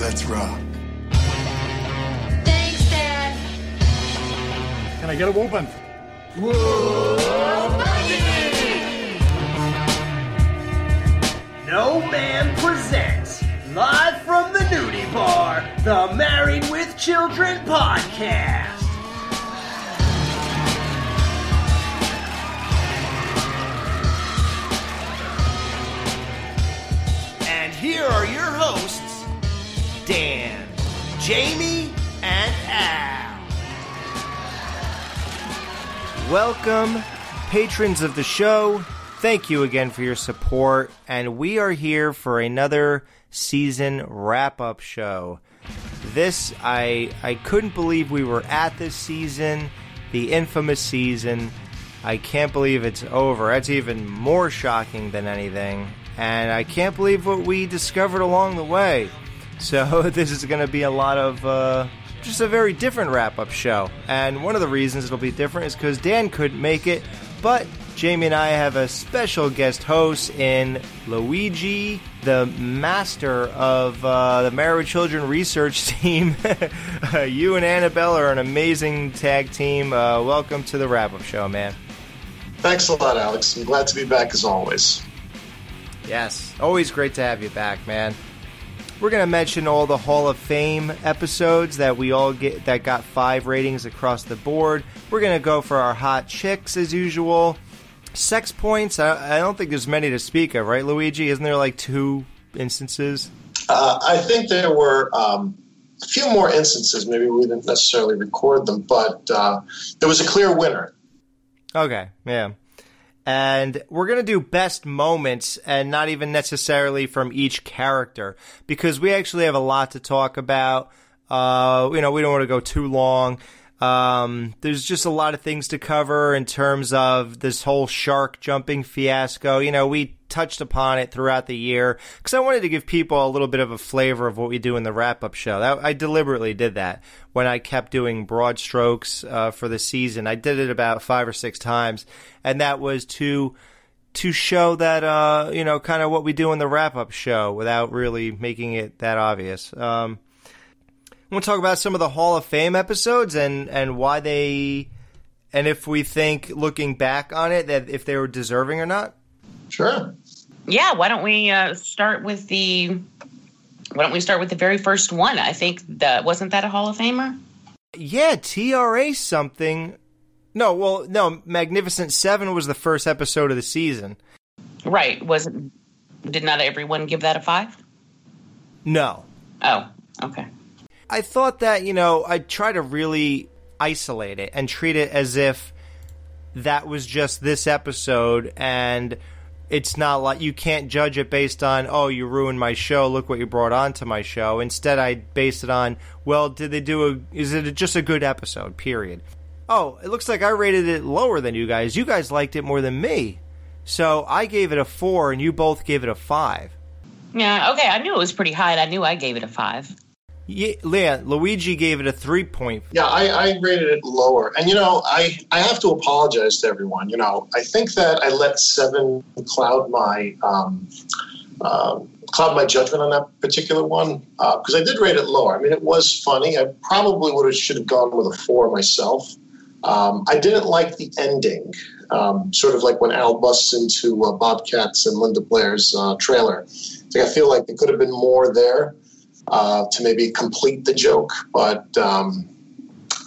Let's rock. Thanks, Dad. Can I get a whooping? No Man presents, live from the nudie bar, the Married with Children podcast. And here are your hosts, Dan, Jamie, and Al. Welcome, patrons of the show. Thank you again for your support, and we are here for another season wrap up show. This, I, I couldn't believe we were at this season, the infamous season. I can't believe it's over. That's even more shocking than anything. And I can't believe what we discovered along the way. So, this is going to be a lot of uh, just a very different wrap up show. And one of the reasons it'll be different is because Dan couldn't make it, but Jamie and I have a special guest host in Luigi, the master of uh, the Married Children Research Team. Uh, you and Annabelle are an amazing tag team. Uh, welcome to the wrap up show, man. Thanks a lot, Alex. I'm glad to be back as always. Yes, always great to have you back, man. We're gonna mention all the Hall of Fame episodes that we all get that got five ratings across the board. We're gonna go for our hot chicks as usual. Sex points. I, I don't think there's many to speak of, right, Luigi? Isn't there like two instances? Uh, I think there were um, a few more instances. Maybe we didn't necessarily record them, but uh, there was a clear winner. Okay, yeah. And we're going to do best moments and not even necessarily from each character because we actually have a lot to talk about. Uh, you know, we don't want to go too long. Um, there's just a lot of things to cover in terms of this whole shark jumping fiasco. You know, we touched upon it throughout the year because I wanted to give people a little bit of a flavor of what we do in the wrap up show. That, I deliberately did that when I kept doing broad strokes uh, for the season. I did it about five or six times, and that was to to show that uh, you know kind of what we do in the wrap up show without really making it that obvious. Um, We'll talk about some of the Hall of Fame episodes and and why they and if we think looking back on it that if they were deserving or not. Sure. Yeah, why don't we uh, start with the why don't we start with the very first one? I think that wasn't that a Hall of Famer? Yeah, TRA something. No, well, no, Magnificent 7 was the first episode of the season. Right, wasn't did not everyone give that a 5? No. Oh, okay. I thought that, you know, I'd try to really isolate it and treat it as if that was just this episode and it's not like you can't judge it based on, oh, you ruined my show, look what you brought onto my show. Instead, I based it on, well, did they do a, is it just a good episode, period. Oh, it looks like I rated it lower than you guys. You guys liked it more than me. So I gave it a four and you both gave it a five. Yeah, okay, I knew it was pretty high and I knew I gave it a 5. Yeah, Leah, Luigi gave it a three point. Yeah, I, I rated it lower. And, you know, I, I have to apologize to everyone. You know, I think that I let seven cloud my. Um, uh, cloud my judgment on that particular one because uh, I did rate it lower. I mean, it was funny. I probably would have should have gone with a four myself. Um, I didn't like the ending, um, sort of like when Al busts into uh, Bobcats and Linda Blair's uh, trailer. Like, I feel like there could have been more there uh, to maybe complete the joke, but um,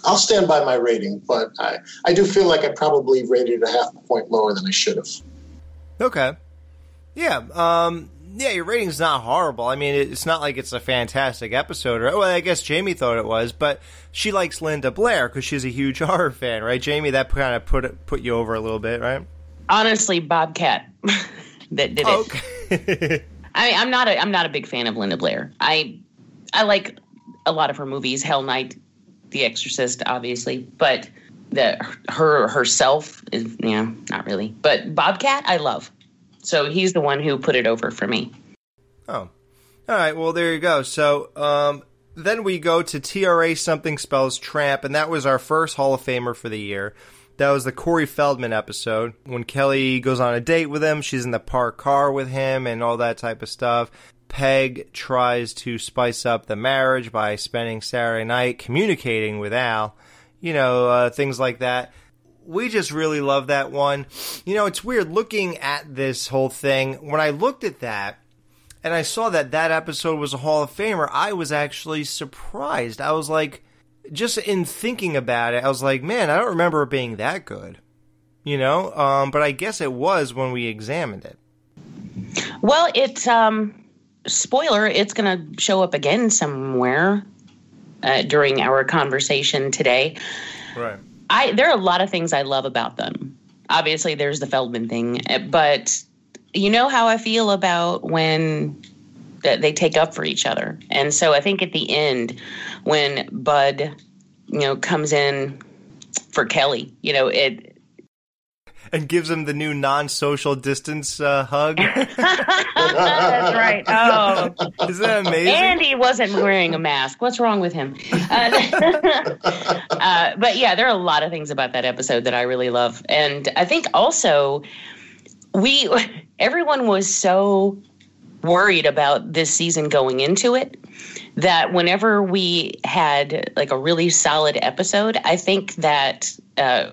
I'll stand by my rating. But I, I do feel like I probably rated a half a point lower than I should have. Okay. Yeah. Um, yeah, your rating's not horrible. I mean, it's not like it's a fantastic episode. Or, well, I guess Jamie thought it was, but she likes Linda Blair because she's a huge horror fan, right, Jamie? That kind of put it, put you over a little bit, right? Honestly, Bobcat that did it. Okay. I, I'm not a I'm not a big fan of Linda Blair. I I like a lot of her movies, Hell Night, The Exorcist, obviously, but the her herself is yeah, not really. But Bobcat, I love. So he's the one who put it over for me. Oh, all right. Well, there you go. So um, then we go to TRA something spells tramp, and that was our first Hall of Famer for the year. That was the Corey Feldman episode when Kelly goes on a date with him. She's in the park car with him and all that type of stuff. Peg tries to spice up the marriage by spending Saturday night communicating with Al, you know, uh, things like that. We just really love that one. You know, it's weird looking at this whole thing. When I looked at that, and I saw that that episode was a Hall of Famer, I was actually surprised. I was like, just in thinking about it, I was like, man, I don't remember it being that good. You know, um, but I guess it was when we examined it. Well, it's um, spoiler. It's going to show up again somewhere uh, during our conversation today. Right. I there are a lot of things I love about them. Obviously, there's the Feldman thing, eh, but you know how I feel about when that they take up for each other. And so I think at the end, when Bud, you know, comes in for Kelly, you know, it and gives him the new non-social distance uh, hug. That's right. Oh, is that amazing? Andy wasn't wearing a mask. What's wrong with him? Uh, uh, but yeah, there are a lot of things about that episode that I really love, and I think also we everyone was so worried about this season going into it that whenever we had like a really solid episode, I think that uh,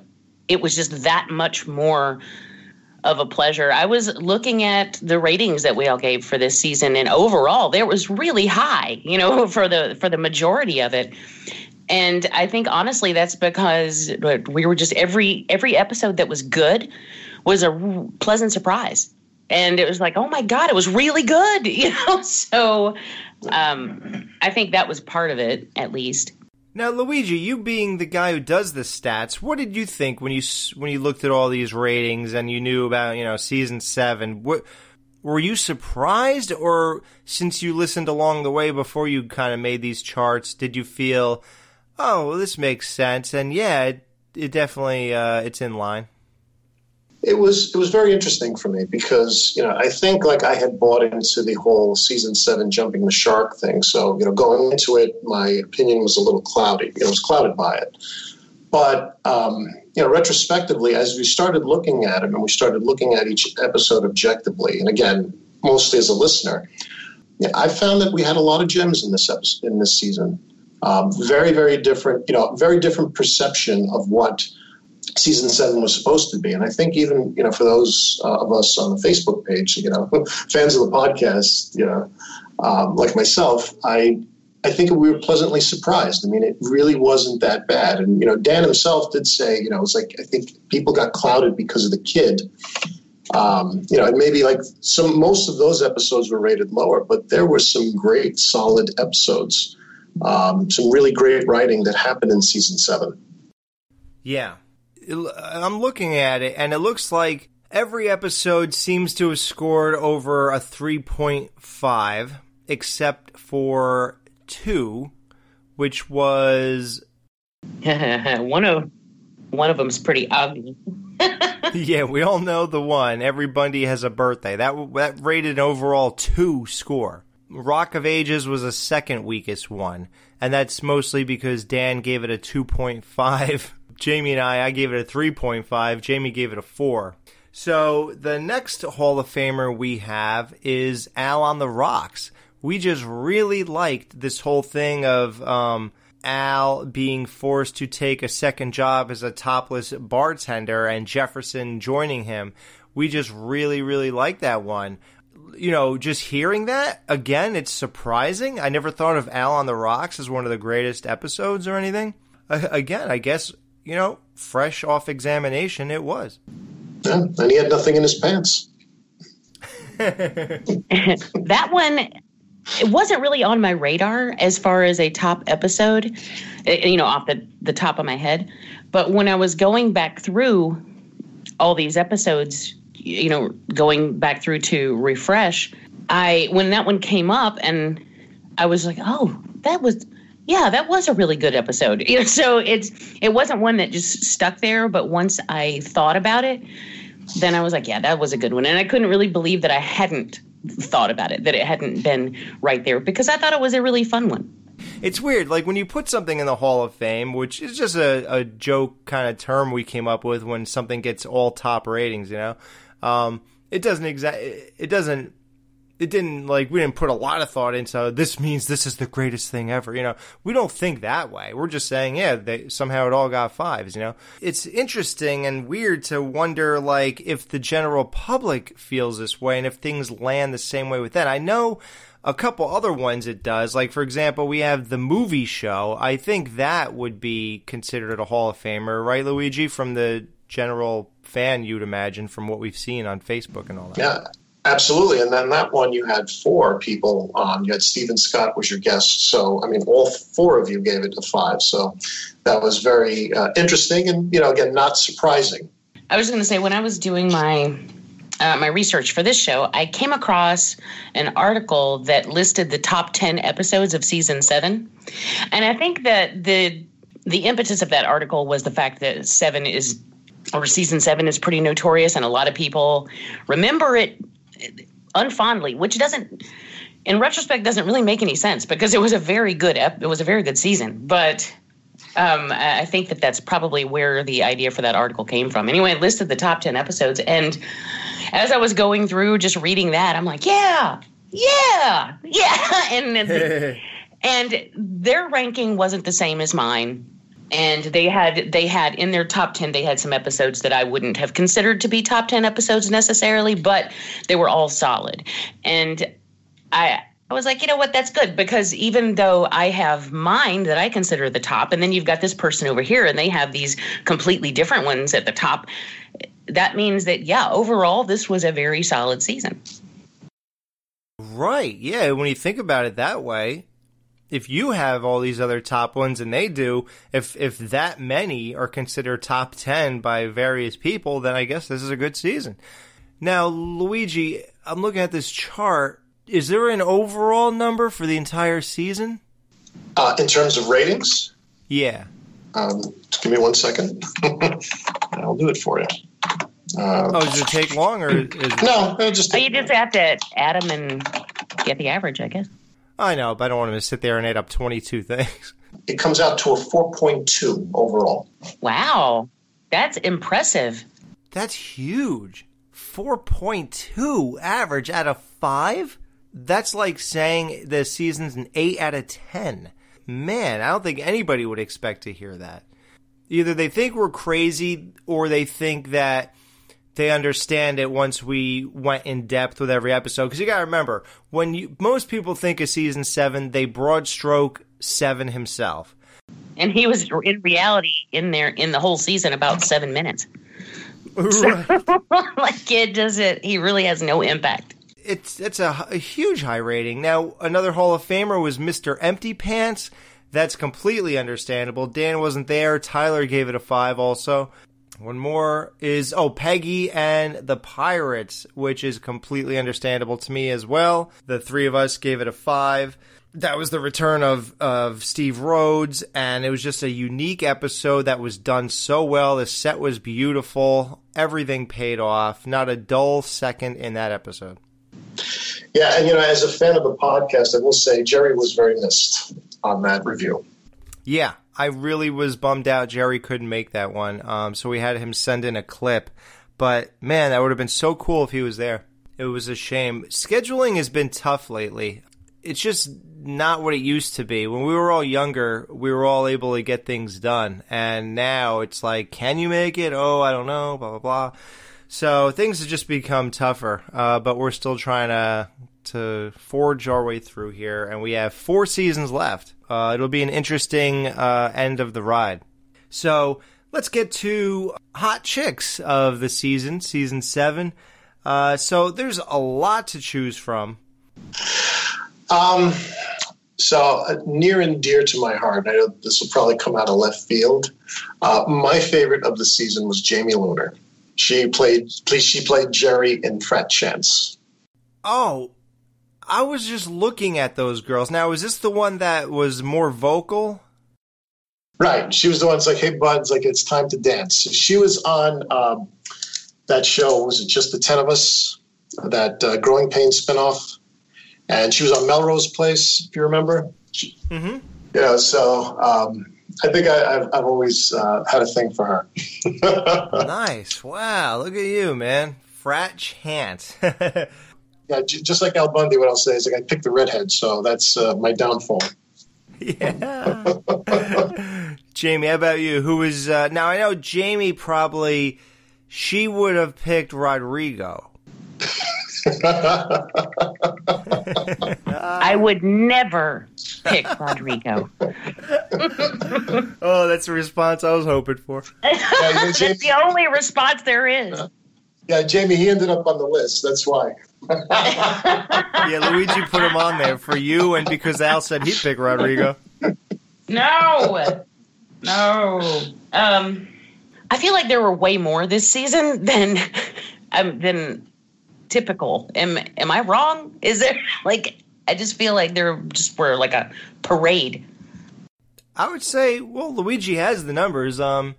it was just that much more of a pleasure. I was looking at the ratings that we all gave for this season, and overall, there was really high. You know, for the for the majority of it. And I think honestly, that's because we were just every every episode that was good was a pleasant surprise and it was like oh my god it was really good you know so um, i think that was part of it at least now luigi you being the guy who does the stats what did you think when you when you looked at all these ratings and you knew about you know season 7 what were you surprised or since you listened along the way before you kind of made these charts did you feel oh well, this makes sense and yeah it, it definitely uh, it's in line it was it was very interesting for me because you know I think like I had bought into the whole season seven jumping the shark thing. So you know going into it, my opinion was a little cloudy. It was clouded by it. But um, you know, retrospectively, as we started looking at it and we started looking at each episode objectively, and again, mostly as a listener, yeah, I found that we had a lot of gems in this episode, in this season. Um, very, very different. You know, very different perception of what season seven was supposed to be. And I think even you know for those uh, of us on the Facebook page, you know, fans of the podcast, you know, um, like myself, I I think we were pleasantly surprised. I mean, it really wasn't that bad. And you know, Dan himself did say, you know, it's like I think people got clouded because of the kid. Um, you know, and maybe like some most of those episodes were rated lower, but there were some great, solid episodes. Um, some really great writing that happened in season seven. Yeah, I'm looking at it, and it looks like every episode seems to have scored over a 3.5, except for two, which was one of one of them's pretty ugly. yeah, we all know the one. Every Bundy has a birthday. That that rated overall two score. Rock of Ages was a second weakest one, and that's mostly because Dan gave it a 2.5 Jamie and I, I gave it a 3.5. Jamie gave it a 4. So the next Hall of Famer we have is Al on the Rocks. We just really liked this whole thing of um, Al being forced to take a second job as a topless bartender and Jefferson joining him. We just really, really liked that one. You know, just hearing that, again, it's surprising. I never thought of Al on the Rocks as one of the greatest episodes or anything. again, I guess you know, fresh off examination, it was. Yeah, and he had nothing in his pants. that one, it wasn't really on my radar as far as a top episode, eh, you know, off the, the top of my head. But when I was going back through all these episodes, you know, going back through to refresh, I, when that one came up and I was like, oh, that was yeah, that was a really good episode. So it's it wasn't one that just stuck there, but once I thought about it, then I was like, yeah, that was a good one. And I couldn't really believe that I hadn't thought about it, that it hadn't been right there because I thought it was a really fun one. It's weird, like when you put something in the Hall of Fame, which is just a, a joke kind of term we came up with when something gets all top ratings, you know. Um, it doesn't exact. It doesn't it didn't like we didn't put a lot of thought into oh, this means this is the greatest thing ever you know? We don't think that way. We're just saying yeah they somehow it all got fives you know? It's interesting and weird to wonder like if the general public feels this way and if things land the same way with that. I know a couple other ones it does. Like for example we have the movie show. I think that would be considered a hall of famer right luigi from the general fan you'd imagine from what we've seen on facebook and all that? Yeah, absolutely. And then that one you had four people on. You had Stephen Scott was your guest. So, I mean, all four of you gave it a five. So that was very uh, interesting and, you know, again, not surprising. I was going to say when I was doing my uh, my research for this show, I came across an article that listed the top ten episodes of season seven, and I think that the the impetus of that article was the fact that seven is or season seven is pretty notorious, and a lot of people remember it unfondly, which doesn't. In retrospect, doesn't really make any sense because it was a very good ep- it was a very good season, but um, I I think that that's probably where the idea for that article came from. Anyway, it listed the top 10 episodes. And as I was going through just reading that, I'm like, yeah, yeah, yeah. And, and their ranking wasn't the same as mine. And they had they had in their top ten they had some episodes that I wouldn't have considered to be top ten episodes necessarily, but they were all solid. And I I was like, you know what, that's good because even though I have mine that I consider the top, and then you've got this person over here and they have these completely different ones at the top, that means that, yeah, overall, this was a very solid season. Right. Yeah. When you think about it that way, if you have all these other top ones and they do, if if that many are considered top ten by various people, then I guess this is a good season. Now, Luigi, I'm looking at this chart. Is there an overall number for the entire season? Uh, in terms of ratings, Yeah. um, just give me one second. I'll do it for you. Uh, Oh, does it take long or is it, no, it'll just Oh, you just have to add them and get the average, I guess. I know, but I don't want him to sit there and add up 22 things. it comes out to a 4.2 overall. Wow, that's impressive. That's huge. 4.2 average out of 5? That's like saying the season's an 8 out of 10. Man, I don't think anybody would expect to hear that. Either they think we're crazy or they think that they understand it once we went in depth with every episode. Because you got to remember, when you, most people think of season 7, they broad stroke 7 himself. And he was in reality in there in the whole season about seven minutes. Right. like it doesn't. He really has no impact. it's it's a, a huge high rating. Now another Hall of Famer was Mr. Empty Pants. That's completely understandable. Dan wasn't there. Tyler gave it a five. Also, one more is oh Peggy and the Pirates, which is completely understandable to me as well. The three of us gave it a five. That was the return of of Steve Rhoades, and it was just a unique episode that was done so well. The set was beautiful. Everything paid off. Not a dull second in that episode. Yeah, and you know, as a fan of the podcast, I will say Jerry was very missed on that review. Yeah, I really was bummed out Jerry couldn't make that one. Um, so we had him send in a clip. But man, that would have been so cool if he was there. It was a shame. Scheduling has been tough lately. It's just not what it used to be. When we were all younger, we were all able to get things done. And now it's like, can you make it? Oh, I don't know, blah, blah, blah. So things have just become tougher. Uh, but we're still trying to to forge our way through here, and we have four seasons left. Uh, it'll be an interesting uh, end of the ride. So let's get to hot chicks of the season, season seven. Uh, so there's a lot to choose from. Um, so uh, near and dear to my heart, I know this will probably come out of left field. Uh, my favorite of the season was Jamie Luner. She played, please, she played Jerry in Frat Chance. Oh, I was just looking at those girls. Now, is this the one that was more vocal? Right. She was the one that's like, hey, buds, like it's time to dance. She was on um, that show, was it just the 10 of us? That uh, Growing Pains spinoff. And she was on Melrose Place, if you remember. Mm-hmm. yeah, so um, I think I, I've, I've always uh, had a thing for her. nice. Wow, look at you, man. Frat Chance. yeah, j- just like Al Bundy, what I'll say is like I picked the redhead, so that's uh, my downfall. Yeah. Jamie, how about you? Who is uh, now? I know Jamie probably she would have picked Rodrigo. I would never pick Rodrigo. Oh, that's the response I was hoping for. Yeah, you know, That's the only response there is. yeah, Jamie, he ended up on the list. That's why. Yeah, Luigi put him on there for you, and because Al said he'd pick Rodrigo. No, no. Um, I feel like there were way more this season than um, than typical. Am am I wrong? Is there like I just feel like there just were like a parade. I would say, well, Luigi has the numbers. Um,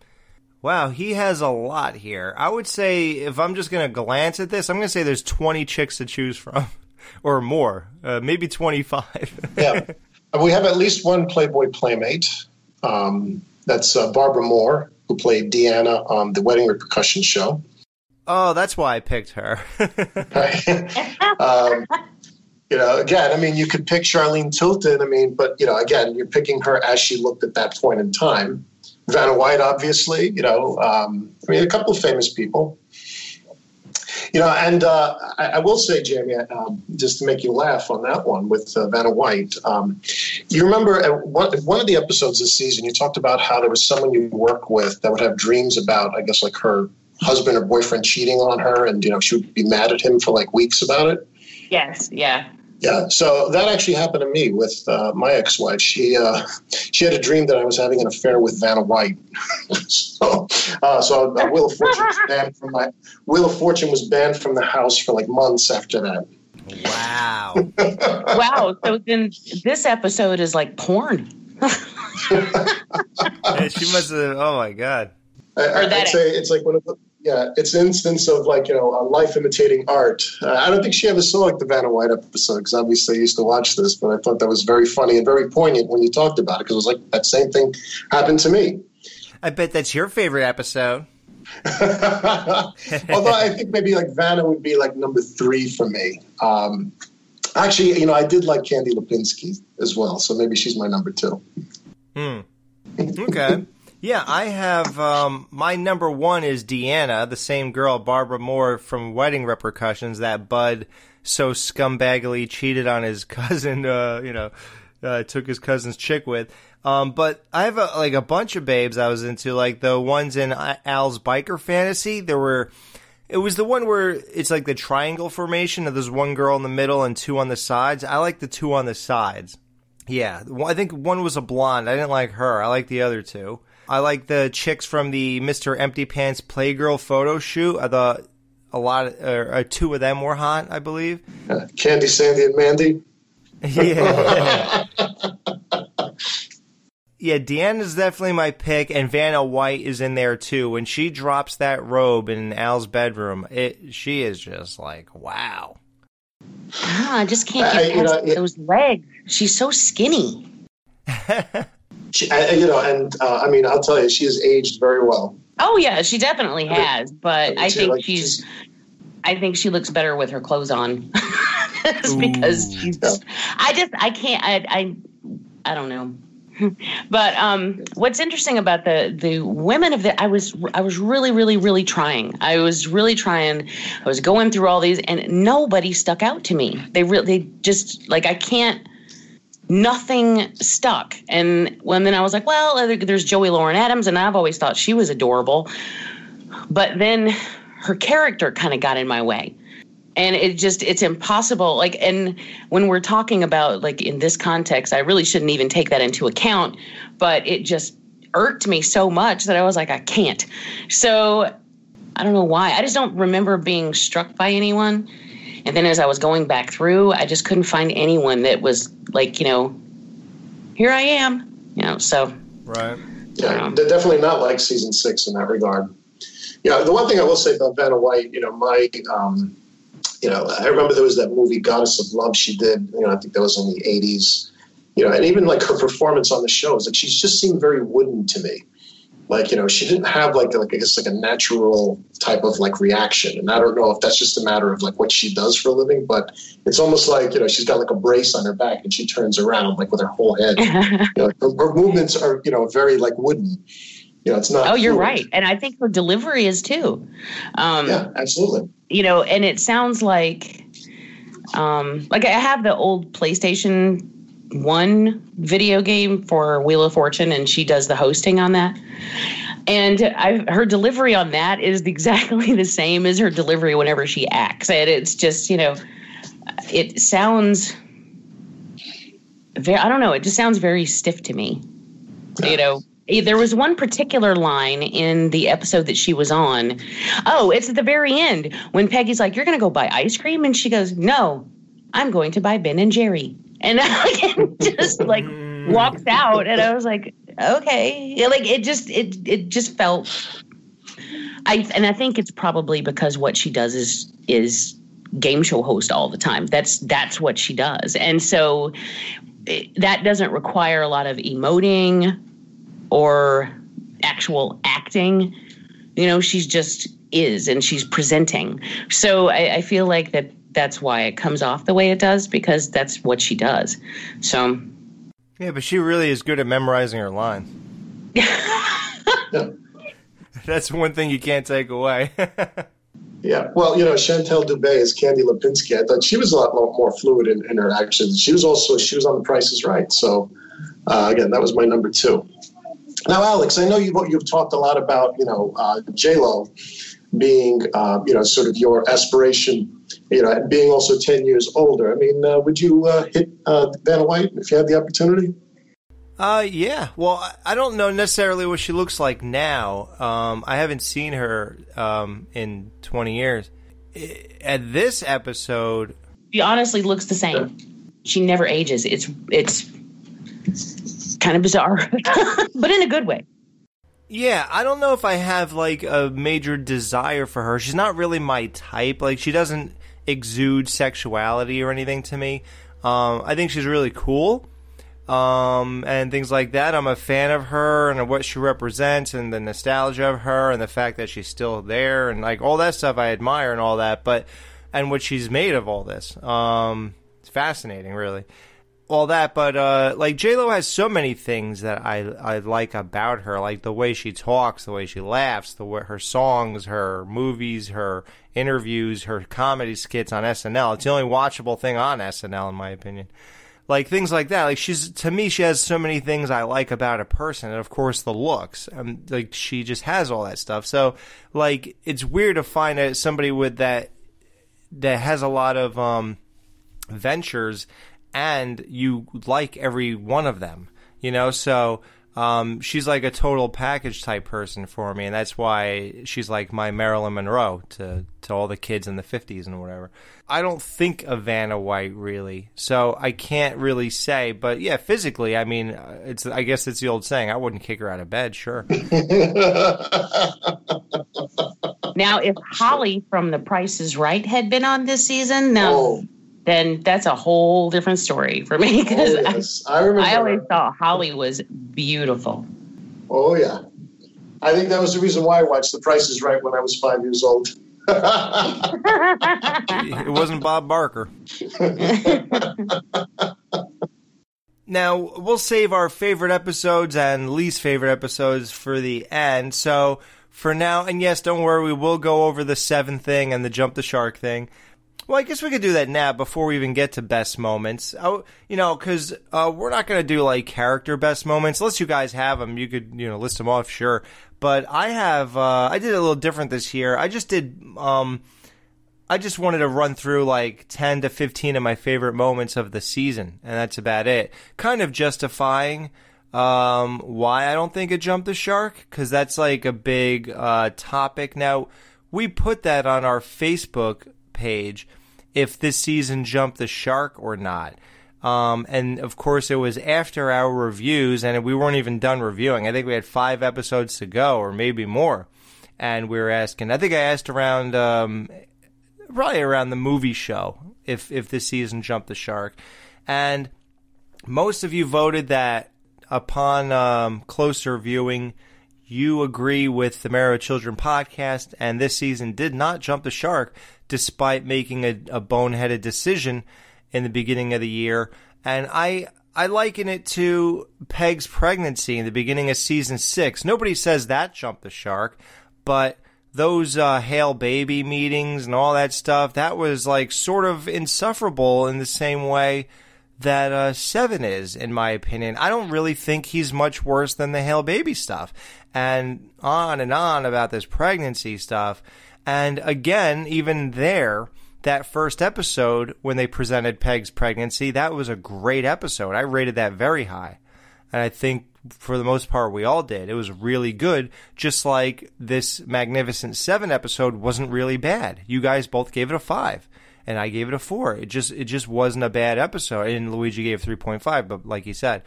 wow, he has a lot here. I would say if I'm just gonna glance at this, I'm gonna say there's 20 chicks to choose from, or more, uh, maybe 25. Yeah, we have at least one Playboy playmate. Um, that's uh, Barbara Moore, who played Deanna on the Wedding Repercussion Show. oh, that's why I picked her. Right? um, you know, again, I mean, you could pick Charlene Tilton. I mean, but you know, again, you're picking her as she looked at that point in time. Vanna White, obviously. You know, um, I mean, a couple of famous people. You know, and uh, I, I will say, Jamie, um, just to make you laugh on that one with uh, Vanna White, um, you remember one, one of the episodes this season, you talked about how there was someone you work with that would have dreams about, I guess, like her husband or boyfriend cheating on her, and you know, she would be mad at him for like weeks about it. Yes, yeah. Yeah, so that actually happened to me with uh, my ex-wife. She uh, she had a dream that I was having an affair with Vanna White. so, uh, so uh, Wheel of Fortune was banned from my Wheel of Fortune was banned from the house for like months after that. wow. Wow. So then this episode is like porn. Yeah, she must have. Oh my god. I, Or that- I'd say it's like one of the yeah, it's an instance of like you know a life imitating art. Uh, I don't think she ever saw like the Vanna White episode because obviously I used to watch this, but I thought that was very funny and very poignant when you talked about it because it was like that same thing happened to me. I bet that's your favorite episode. Although I think maybe like Vanna would be like number three for me. Um, actually, you know, I did like Candy Lipinski as well, so maybe she's my number two. Hmm. Okay. Yeah, I have um, my number one is Deanna, the same girl, Barbara Moore from Wedding Repercussions, that Bud so scumbaggily cheated on his cousin. Uh, you know, uh, took his cousin's chick with. Um, but I have a, like a bunch of babes I was into, like the ones in Al's biker fantasy. There were. It was the one where it's like the triangle formation, and there's one girl in the middle and two on the sides. I like the two on the sides. Yeah, I think one was a blonde. I didn't like her. I like the other two. I like the chicks from the Mr. Empty Pants Playgirl photo shoot. I thought a lot, of, or uh, two of them were hot, I believe. Uh, Candy, Sandy, and Mandy. Yeah. yeah, is definitely my pick, and Vanna White is in there too. When she drops that robe in Al's bedroom, it she is just like, wow. Ah, I just can't I- get you past know, it- those legs. She's so skinny. She, I, you know, and uh, I mean, I'll tell you, she has aged very well. Oh yeah, she definitely I mean, has. But I I think like, she's. she's- I think she looks better with her clothes on. Because Ooh. she's. I just I can't I I I don't know. But um, what's interesting about the the women of the I was I was really really really trying. I was really trying. I was going through all these, and nobody stuck out to me. They really they just like I can't nothing stuck. And when then I was like, well, there's Joey Lauren Adams, and I've always thought she was adorable. But then her character kind of got in my way. And it just, it's impossible. Like, and when we're talking about, like, in this context, I really shouldn't even take that into account. But it just irked me so much that I was like, I can't. So I don't know why. I just don't remember being struck by anyone. And then as I was going back through, I just couldn't find anyone that was like, you know, here I am. You know, so Right. Yeah, they're definitely not like season six in that regard. Yeah, the one thing I will say about Vanna White, you know, my, um, you know, I remember there was that movie Goddess of Love she did. You know, I think that was in the '80s. You know, and even like her performance on the shows, like she's just seemed very wooden to me. Like you know she didn't have like like I guess like a natural type of like reaction, and I don't know if that's just a matter of like what she does for a living, but it's almost like you know she's got like a brace on her back and she turns around like with her whole head. you know, her, her movements are you know very like wooden. You know, it's not. Oh, you're fluid. right, and I think her delivery is too. Um, Yeah, absolutely. you know, and it sounds like, um, like I have the old PlayStation One video game for Wheel of Fortune, and she does the hosting on that. And I, her delivery on that is exactly the same as her delivery whenever she acts, and it's just you know, it sounds. Very, I don't know. It just sounds very stiff to me. You know, Eh, there was one particular line in the episode that she was on. Oh, it's at the very end when Peggy's like, "You're going to go buy ice cream," and she goes, "No, I'm going to buy Ben and Jerry," and just like walks out, and I was like, "Okay," Yeah, like it just it it just felt. I and I think it's probably because what she does is is game show host all the time. That's that's what she does, and so eh, that doesn't require a lot of emoting or actual acting. You know, she's just is and she's presenting. So I, I feel like that that's why it comes off the way it does because that's what she does. So Yeah, but she really is good at memorizing her lines. Yeah. That's one thing you can't take away. Yeah, well, you know, Chantel Dubay is Candy Lipinski. I thought she was a lot more, more fluid in, in her actions. She was also she was on The Price Is Right. So uh, again, that was my number two. Now, Alex, I know you've you've talked a lot about you know uh, J Lo being uh, you know sort of your aspiration, you know, and being also ten years older. I mean, uh, would you uh, hit uh, Vanna White if you had the opportunity? Uh, yeah. Well, I- I don't know necessarily what she looks like now. Um, I haven't seen her um, in 20 years. I- At this episode, she honestly looks the same. She never ages. It's it's kind of bizarre, but in a good way. Yeah, I don't know if I have like a major desire for her. She's not really my type. Like, she doesn't exude sexuality or anything to me. Um, I think she's really cool. um, and things like that. I'm a fan of her and what she represents and the nostalgia of her and the fact that she's still there and like all that stuff I admire and all that. But and what she's made of all this, um, it's fascinating, really. All that, but uh, like J Lo has so many things that I I like about her, like the way she talks, the way she laughs, the way her songs, her movies, her interviews, her comedy skits on SNL. It's the only watchable thing on SNL, in my opinion like things like that. Like she's to me, she has so many things I like about a person, and of course the looks. Um, like she just has all that stuff. So like it's weird to find a, somebody with that that has a lot of um, ventures, and you like every one of them. You know, so. Um, she's like a total package type person for me, and that's why she's like my Marilyn Monroe to, to all the kids in the 50s and whatever. I don't think of Vanna White really, so I can't really say. But yeah, physically, I mean, uh, it's I guess it's the old saying: I wouldn't kick her out of bed, sure. Now, if Holly from The Price is Right had been on this season, now Oh. Then that's a whole different story for me Oh, because yes. I remember. I, I always thought Holly was beautiful. Oh yeah, I think that was the reason why I watched The Price Is Right when I was five years old. it wasn't Bob Barker. now, we'll save our favorite episodes and least favorite episodes for the end. So, for now, and yes, don't worry, we will go over the seven thing and the jump the shark thing. Well, I guess we could do that now before we even get to best moments. Oh, you know, because uh, we're not going to do like character best moments unless you guys have them. You could, you know, list them off, sure. But I have, uh, I did it a little different this year. I just did, um, I just wanted to run through like 10 to 15 of my favorite moments of the season, and that's about it. Kind of justifying um, why I don't think it jumped the shark, because that's like a big uh, topic. Now, we put that on our Facebook page if this season jumped the shark or not. Um, and of course, it was after our reviews, and we weren't even done reviewing. I think we had five episodes to go, or maybe more. And we were asking, I think I asked around um, probably around the movie show if if this season jumped the shark and most of you voted that upon um, closer viewing you agree with the Married Children podcast, and this season did not jump the shark despite making a, a boneheaded decision in the beginning of the year. And I I liken it to Peg's pregnancy in the beginning of season six. Nobody says that jumped the shark, but those uh, Hail Baby meetings and all that stuff, that was like sort of insufferable in the same way that uh, Seven is, in my opinion. I don't really think he's much worse than the Hail Baby stuff. And on and on about this pregnancy stuff. And again, even there, that first episode when they presented Peg's pregnancy, that was a great episode. I rated that very high. And I think for the most part we all did. It was really good, just like this Magnificent 7 episode wasn't really bad. You guys both gave it a 5 and I gave it a 4. It just it just wasn't a bad episode. And Luigi gave 3.5, but like he said,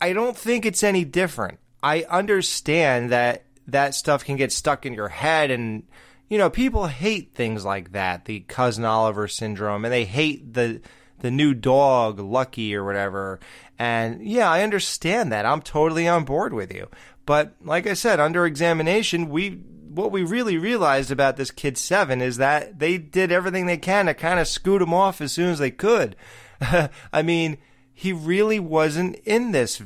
I don't think it's any different. I understand that that stuff can get stuck in your head and you know, people hate things like that, the cousin Oliver syndrome, and they hate the the new dog, Lucky or whatever. And yeah, I understand that. I'm totally on board with you. But like I said, under examination, we what we really realized about this kid seven is that they did everything they can to kind of scoot him off as soon as they could. I mean, he really wasn't in this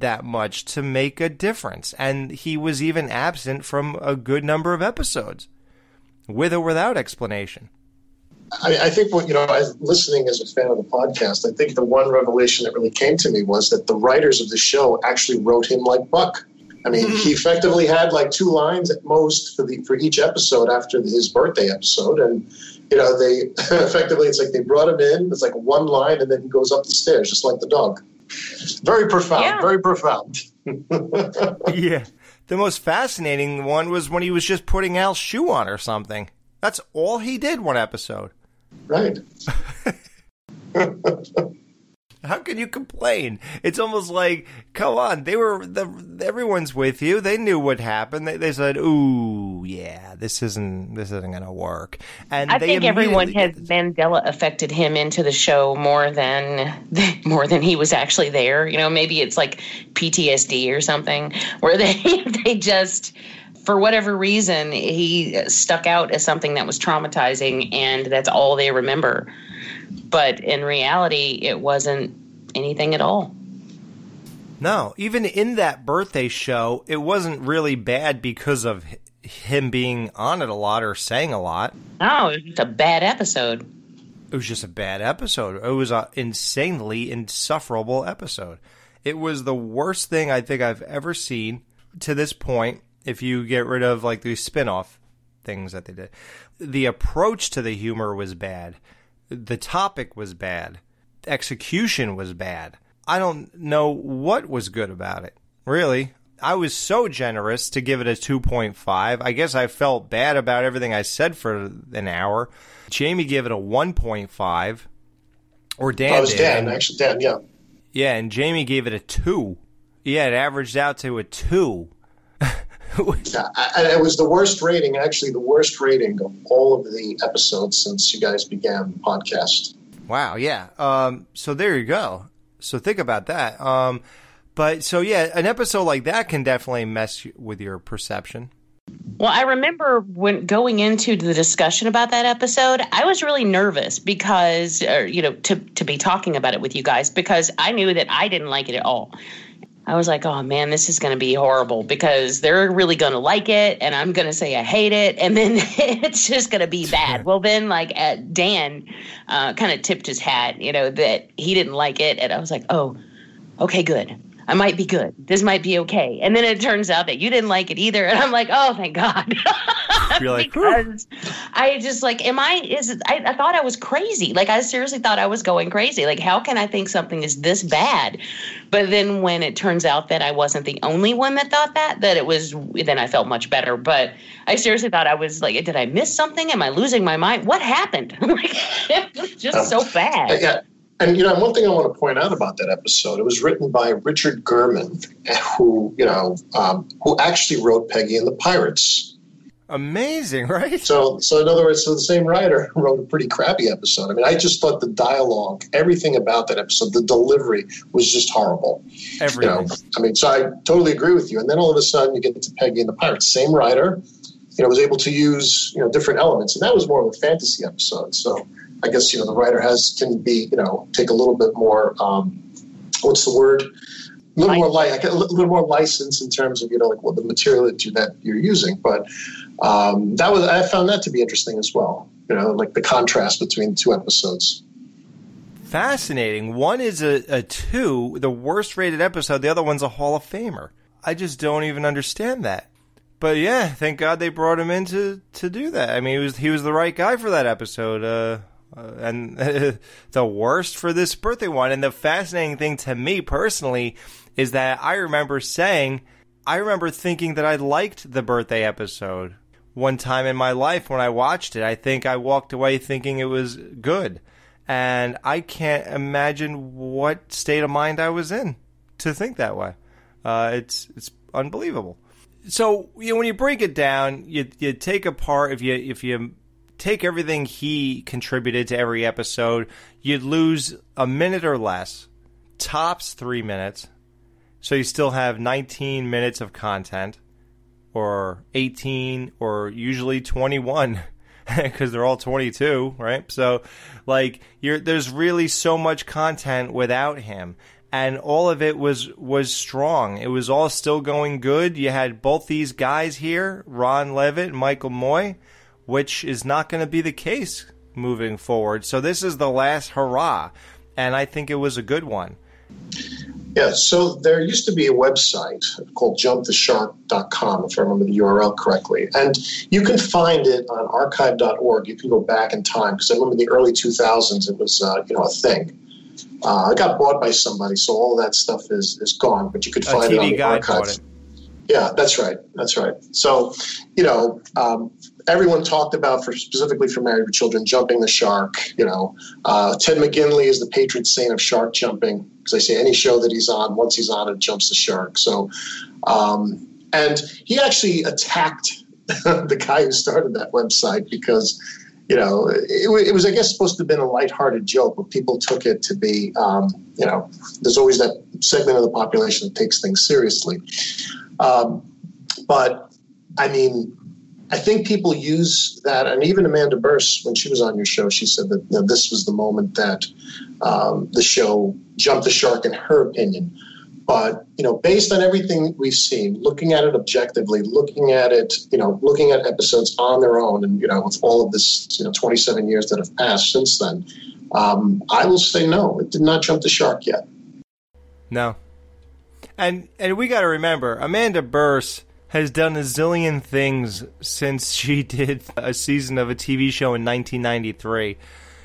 that much to make a difference, and he was even absent from a good number of episodes with or without explanation. I, I, think what you know, as listening as a fan of the podcast, I think the one revelation that really came to me was that the writers of the show actually wrote him like Buck. I mean, mm-hmm. he effectively had like two lines at most for the for each episode after his birthday episode, and you know, they effectively it's like they brought him in. It's like one line, and then he goes up the stairs, just like the dog. Very profound. Yeah. Very profound. yeah. The most fascinating one was when he was just putting Al's shoe on or something. That's all he did one episode. Right. How can you complain? It's almost like, come on, they were the everyone's with you. They knew what happened. They, they said, "Ooh, yeah, this isn't this isn't going to work." And I think everyone has Mandela affected him into the show more than more than he was actually there. You know, maybe it's like PTSD or something, where they they just for whatever reason he stuck out as something that was traumatizing, and that's all they remember but in reality, it wasn't anything at all. No, even in that birthday show, it wasn't really bad because of him being on it a lot or saying a lot. No, it was just a bad episode. It was just a bad episode. It was an insanely insufferable episode. It was the worst thing I think I've ever seen to this point. If you get rid of like the spin off things that they did, the approach to the humor was bad the topic was bad, the execution was bad. I don't know what was good about it. Really, I was so generous to give it a 2.5. I guess I felt bad about everything I said for an hour. Jamie gave it a 1.5. Or Dan. Oh, that was Dan, actually. Dan, yeah. Yeah, and Jamie gave it a 2. Yeah, it averaged out to a 2. yeah, and it was the worst rating, actually, the worst rating of all of the episodes since you guys began the podcast. Wow, yeah. Um, so there you go. So think about that. Um, but so yeah, an episode like that can definitely mess with your perception. Well, I remember when going into the discussion about that episode, I was really nervous because, or, you know, to to be talking about it with you guys because I knew that I didn't like it at all. I was like, oh man, this is going to be horrible because they're really going to like it, and I'm going to say I hate it, and then it's just going to be bad. well, then like uh, Dan uh, kind of tipped his hat, you know, that he didn't like it, and I was like, oh, okay, good. I might be good. This might be okay. And then it turns out that you didn't like it either. And I'm like, oh, thank God. You're like, because I just like, am I, is it, I, I thought I was crazy. Like, I seriously thought I was going crazy. Like, how can I think something is this bad? But then when it turns out that I wasn't the only one that thought that, that it was, then I felt much better. But I seriously thought I was like, did I miss something? Am I losing my mind? What happened? like, it was just um, so bad. Yeah and you know, one thing I want to point out about that episode, it was written by Richard Gurman, who you know, um, who actually wrote Peggy and the Pirates. Amazing, right? So, so in other words, so the same writer wrote a pretty crappy episode. I mean, I just thought the dialogue, everything about that episode, the delivery was just horrible. Everything. You know, I mean, so I totally agree with you. And then all of a sudden, you get to Peggy and the Pirates, same writer, you know, was able to use you know different elements, and that was more of a fantasy episode. So I guess you know the writer has can be you know take a little bit more. Um, what's the word? A little more like a little more license in terms of you know like what the material that you that you're using, but um, that was I found that to be interesting as well. You know, like the contrast between the two episodes. Fascinating. One is a, a two, the worst rated episode. The other one's a Hall of Famer. I just don't even understand that. But yeah, thank God they brought him in to, to do that. I mean, he was he was the right guy for that episode. Uh, uh, and the worst for this birthday one. And the fascinating thing to me personally is that I remember saying, I remember thinking that I liked the birthday episode one time in my life when I watched it. I think I walked away thinking it was good. And I can't imagine what state of mind I was in to think that way. Uh, it's it's unbelievable. So you know, when you break it down, you you take apart if you if you take everything he contributed to every episode, you'd lose a minute or less, tops three minutes. So you still have 19 minutes of content, or 18, or usually 21. because they're all 22, right? So, like, there's really so much content without him, and all of it was was strong. It was all still going good. You had both these guys here, Ron Leavitt, Michael Moye, which is not going to be the case moving forward. So this is the last hurrah, and I think it was a good one. Yeah, so there used to be a website called jumptheshark.com, if I remember the URL correctly. And you can find it on archive.org. You can go back in time, because I remember in the early 2000s it was uh, you know a thing. Uh, it got bought by somebody, so all that stuff is, is gone, but you could find it on the archive. Yeah, that's right. That's right. So, you know, um, everyone talked about for specifically for Married with Children, jumping the shark. You know, uh, Ted McGinley is the patron saint of shark jumping because they say any show that he's on, once he's on it, jumps the shark. So, um, and he actually attacked the guy who started that website because. You know, it, it, was, I guess, supposed to have been a lighthearted joke, but people took it to be, um, you know, there's always that segment of the population that takes things seriously. Um, but I mean, I think people use that, and even Amanda Bearse, when she was on your show, she said that you know, this was the moment that um, the show jumped the shark, in her opinion. But you know, based on everything we've seen, looking at it objectively, looking at it, you know, looking at episodes on their own, and you know, with all of this, you know, 27 years that have passed since then, um, I will say no, it did not jump the shark yet. No, and and we got to remember, Amanda Bearse has done a zillion things since she did a season of a TV show in 1993.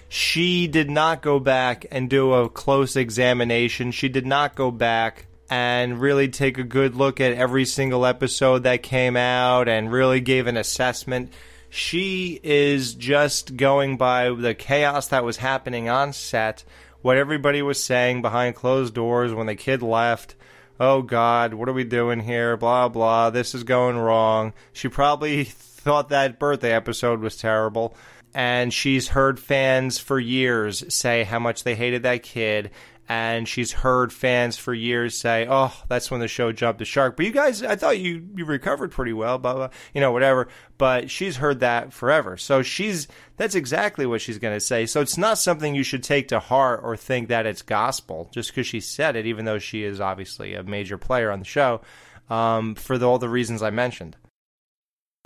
She did not go back and do a close examination. She did not go back and really take a good look at every single episode that came out and really gave an assessment. She is just going by the chaos that was happening on set, what everybody was saying behind closed doors when the kid left oh God, what are we doing here? Blah, blah, this is going wrong. She probably thought that birthday episode was terrible. And she's heard fans for years say how much they hated that kid and she's heard fans for years say, "Oh, that's when the show jumped the shark." But you guys, I thought you you recovered pretty well, blah blah, you know, whatever. But she's heard that forever, so she's that's exactly what she's going to say. So it's not something you should take to heart or think that it's gospel just because she said it, even though she is obviously a major player on the show, um, for the, all the reasons I mentioned.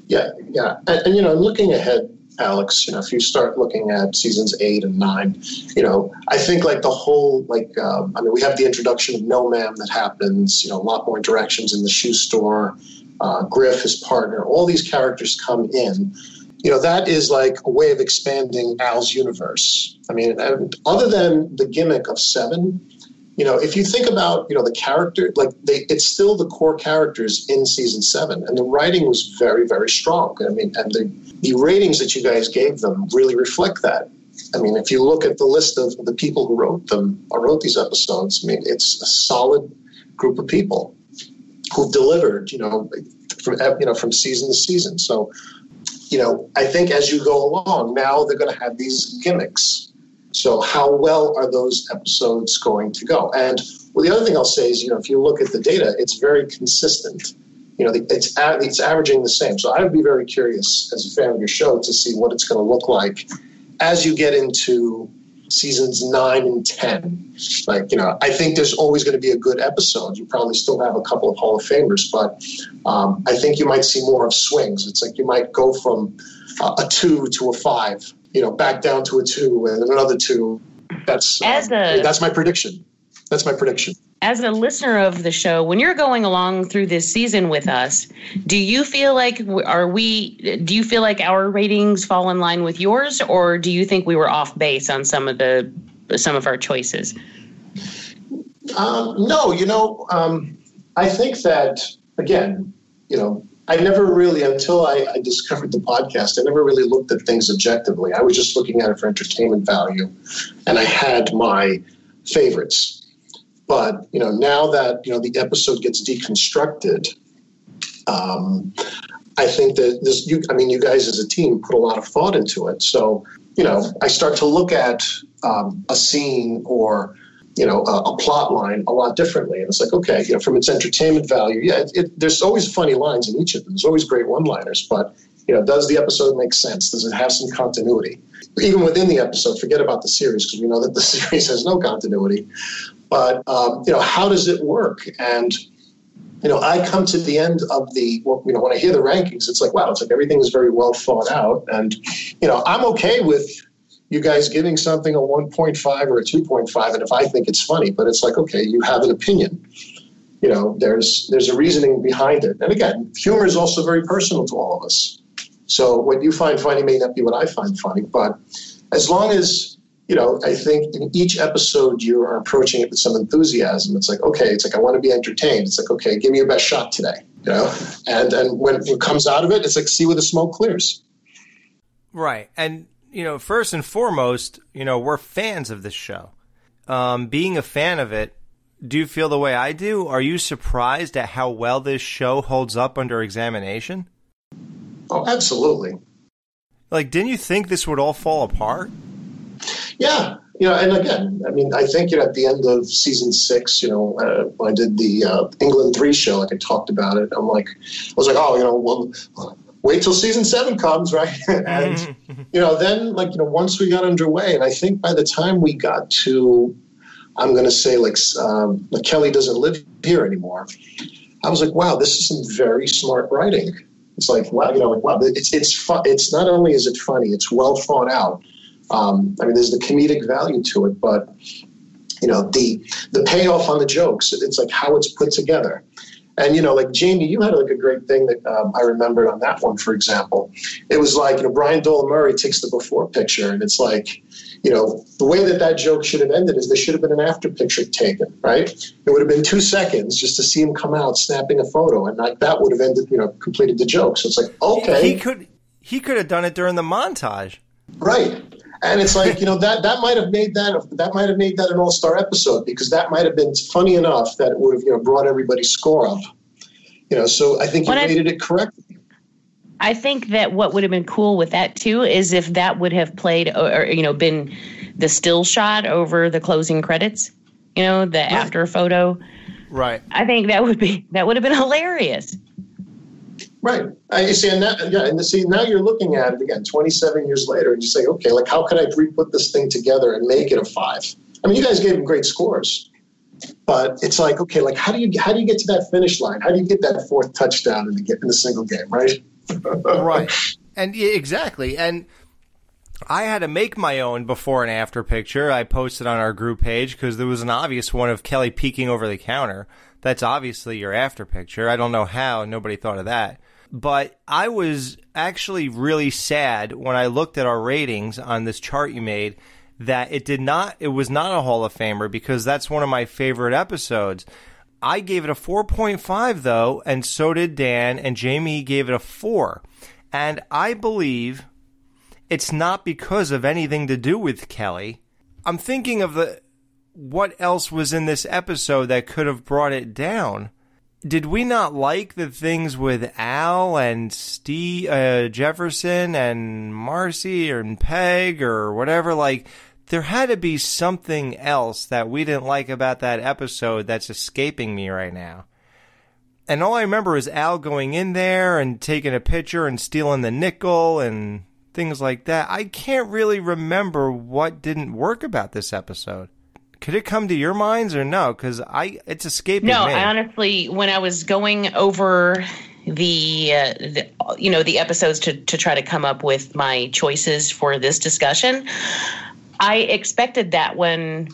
Yeah, yeah, and, and you know, looking ahead Alex. You know, if you start looking at seasons eight and nine, you know, I think like the whole like um, I mean, we have the introduction of No Ma'am that happens. You know, a lot more interactions in the shoe store. Uh, Griff, his partner, all these characters come in. You know, that is like a way of expanding Al's universe. I mean, other than the gimmick of Seven, you know, if you think about, you know, the character, like they, it's still the core characters in season seven, and the writing was very, very strong. I mean, and the the ratings that you guys gave them really reflect that. I mean, if you look at the list of the people who wrote them or wrote these episodes, I mean, it's a solid group of people who've delivered, you know, from uh, you know from season to season. So, you know, I think as you go along, now they're going to have these gimmicks. So how well are those episodes going to go? And well, the other thing I'll say is, you know, if you look at the data, it's very consistent. You know, it's it's averaging the same. So I would be very curious as a fan of your show to see what it's going to look like as you get into seasons nine and ten. Like, you know, I think there's always going to be a good episode. You probably still have a couple of Hall of Famers, but um, I think you might see more of swings. It's like you might go from uh, a two to a five, you know, back down to a two and another two. That's As um, a- that's my prediction. That's my prediction. as a listener of the show, when you're going along through this season with us, do you feel like are we? Do you feel like our ratings fall in line with yours, or do you think we were off base on some of the some of our choices? Um, no, you know, um, I think that again, you know, I never really until I, I discovered the podcast, I never really looked at things objectively. I was just looking at it for entertainment value, and I had my favorites. But you know, now that you know the episode gets deconstructed, um, I think that this. You, I mean, you guys as a team put a lot of thought into it. So you know, I start to look at um, a scene or you know a, a plot line a lot differently, and it's like, okay, you know, from its entertainment value, yeah, it, it, there's always funny lines in each of them. There's always great one-liners, but you know, does the episode make sense? Does it have some continuity? Even within the episode, forget about the series because we know that the series has no continuity. But um, you know, how does it work? And you know, I come to the end of the, well, you know, when I hear the rankings, it's like, wow, it's like everything is very well thought out. And, you know, I'm okay with you guys giving something a 1.5 or a 2.5. And if I think it's funny, but it's like, okay, you have an opinion. You know, there's, there's a reasoning behind it. And again, humor is also very personal to all of us. So what you find funny may not be what I find funny, but as long as you know, I think in each episode you are approaching it with some enthusiasm. It's like, okay, it's like I want to be entertained. It's like, okay, give me your best shot today, you know. And and when it comes out of it, it's like see where the smoke clears. Right. And, you know, first and foremost, you know, we're fans of this show. Um, being a fan of it, do you feel the way I do? Are you surprised at how well this show holds up under examination? Oh, absolutely. Like, didn't you think this would all fall apart? Yeah, you know, and again, I mean, I think you know at the end of season six, you know, uh, when I did the uh, England three show, like I talked about it, I'm like, I was like, oh, you know, well, wait till season seven comes, right? and you know, then like you know, once we got underway, and I think by the time we got to, I'm going to say like, um, like Kelly doesn't live here anymore. I was like, wow, this is some very smart writing. It's like, wow, you know, like wow, it's it's fun. It's not only is it funny, it's well thought out. Um, I mean, there's the comedic value to it, but you know, the the payoff on the jokes. It's like how it's put together. And you know, like Jamie, you had like a great thing that um, I remembered on that one, for example. It was like you know, Brian Doyle-Murray takes the before picture, and it's like, you know, the way that that joke should have ended is there should have been an after picture taken, right? It would have been two seconds just to see him come out snapping a photo, and like that would have ended, you know, completed the joke. So it's like, okay, He could he could have done it during the montage. Right. And it's like, you know, that that might have made that that might have made that an all-star episode because that might have been funny enough that it would have, you know, brought everybody's score up. You know, so I think you Well, I- it correctly. I think that what would have been cool with that too is if that would have played or, or, you know been the still shot over the closing credits, you know, the after photo. Right. I think that would be that would have been hilarious. Right. I you see, and that, yeah, and see, now you're looking at it again, 27 years later, and you say, okay, like, how could I re-put this thing together and make it a five? I mean, you guys gave him great scores, but it's like, okay, like, how do you how do you get to that finish line? How do you get that fourth touchdown in the in the single game, right? right. And exactly. And I had to make my own before and after picture. I posted on our group page because there was an obvious one of Kelly peeking over the counter. That's obviously your after picture. I don't know how nobody thought of that. But I was actually really sad when I looked at our ratings on this chart you made that it did not it was not a Hall of Famer because that's one of my favorite episodes. I gave it a 4.5 though, and so did Dan, and Jamie gave it a 4. And I believe it's not because of anything to do with Kelly. I'm thinking of the what else was in this episode that could have brought it down. Did we not like the things with Al and Steve uh, Jefferson and Marcy and Peg or whatever? Like, there had to be something else that we didn't like about that episode that's escaping me right now. And all I remember is Al going in there and taking a picture and stealing the nickel and things like that. I can't really remember what didn't work about this episode. Could it come to your minds or no? Because I, it's escaping no, me. I honestly, when I was going over the, uh, the you know the episodes to to try to come up with my choices for this discussion, I expected that one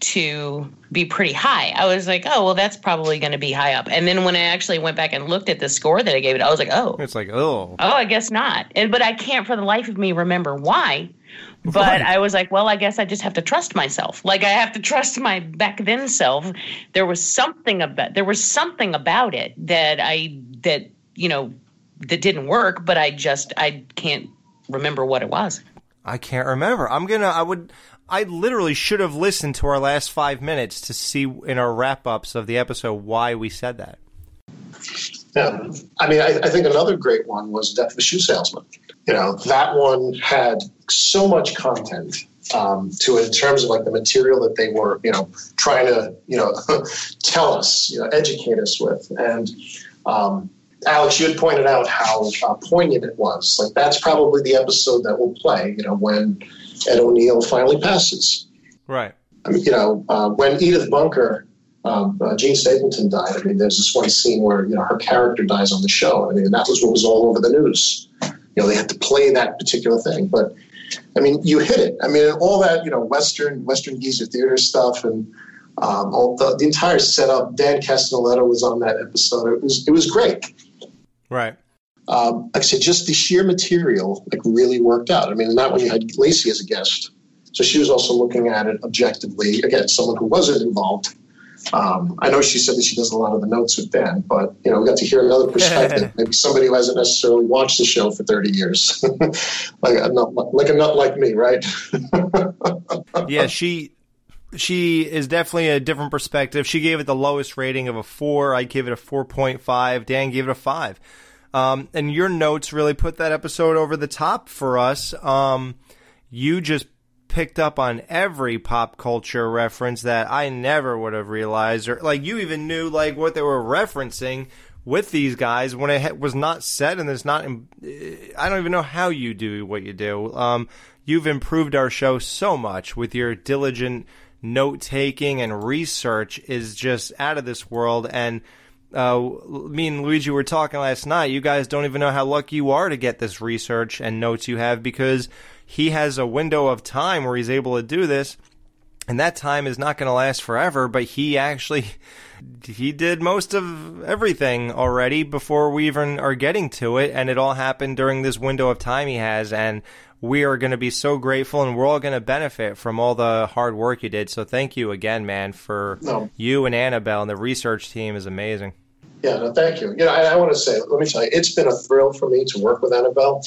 to be pretty high. I was like, oh well, that's probably going to be high up. And then when I actually went back and looked at the score that I gave it, I was like, oh, it's like oh, oh, I guess not. And but I can't for the life of me remember why. But Right. I was like, well, I guess I just have to trust myself. Like I have to trust my back then self. There was something about there was something about it that I that you know that didn't work, but I just I can't remember what it was. I can't remember. I'm gonna. I would. I literally should have listened to our last five minutes to see in our wrap ups of the episode why we said that. Yeah. I mean, I, I think another great one was Death of a Shoe Salesman. You know, that one had so much content um, to it in terms of like the material that they were, you know, trying to, you know, tell us, you know, educate us with. And um, Alex, you had pointed out how uh, poignant it was. Like that's probably the episode that will play, you know, when Ed O'Neill finally passes. Right. I mean, you know, uh, when Edith Bunker, um, uh, Jean Stapleton died. I mean, there's this one scene where you know her character dies on the show. I mean, that was what was all over the news. You know, they had to play that particular thing. But I mean, you hit it. I mean, all that you know, Western Western geezer theater stuff and um, all the, the entire setup. Dan Castellaneta was on that episode. It was it was great. Right. Um, like I said, just the sheer material like really worked out. I mean, that one you had Lacey as a guest, so she was also looking at it objectively. Again, someone who wasn't involved. Um, I know she said that she does a lot of the notes with Dan, but you know, we got to hear another perspective. Maybe somebody who hasn't necessarily watched the show for thirty years, like a nut, like a nut like me, right? Yeah. She. She is definitely a different perspective. She gave it the lowest rating of a four. I gave it a four point five. Dan gave it a five. Um, and your notes really put that episode over the top for us. Um, you just picked up on every pop culture reference that I never would have realized, or like you even knew like what they were referencing with these guys when it was not said, and it's not. I don't even know how you do what you do. Um, you've improved our show so much with your diligent note taking and research is just out of this world and uh, me and Luigi were talking last night. You guys don't even know how lucky you are to get this research and notes you have because he has a window of time where he's able to do this, and that time is not going to last forever. But he actually he did most of everything already before we even are getting to it, and it all happened during this window of time he has, and we are going to be so grateful, and we're all going to benefit from all the hard work you did. So thank you again, man, for No. you and Annabelle, and the research team is amazing. Yeah, no, thank you. You know, I, I want to say, let me tell you, it's been a thrill for me to work with Annabelle.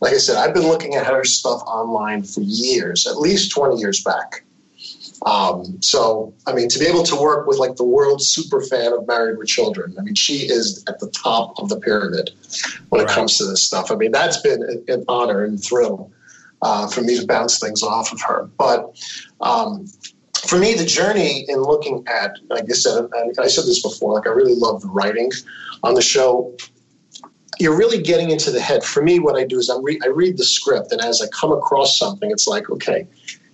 Like I said, I've been looking at her stuff online for years, at least 20 years back. Um, so, I mean, to be able to work with like the world super fan of Married with Children, I mean, she is at the top of the pyramid when it comes to this stuff. I mean, that's been an, an honor and thrill uh, for me to bounce things off of her. But um, for me, the journey in looking at, like I said, I said this before, like I really love the writing on the show. You're really getting into the head. For me, what I do is I'm re- I read the script, and as I come across something, it's like, okay,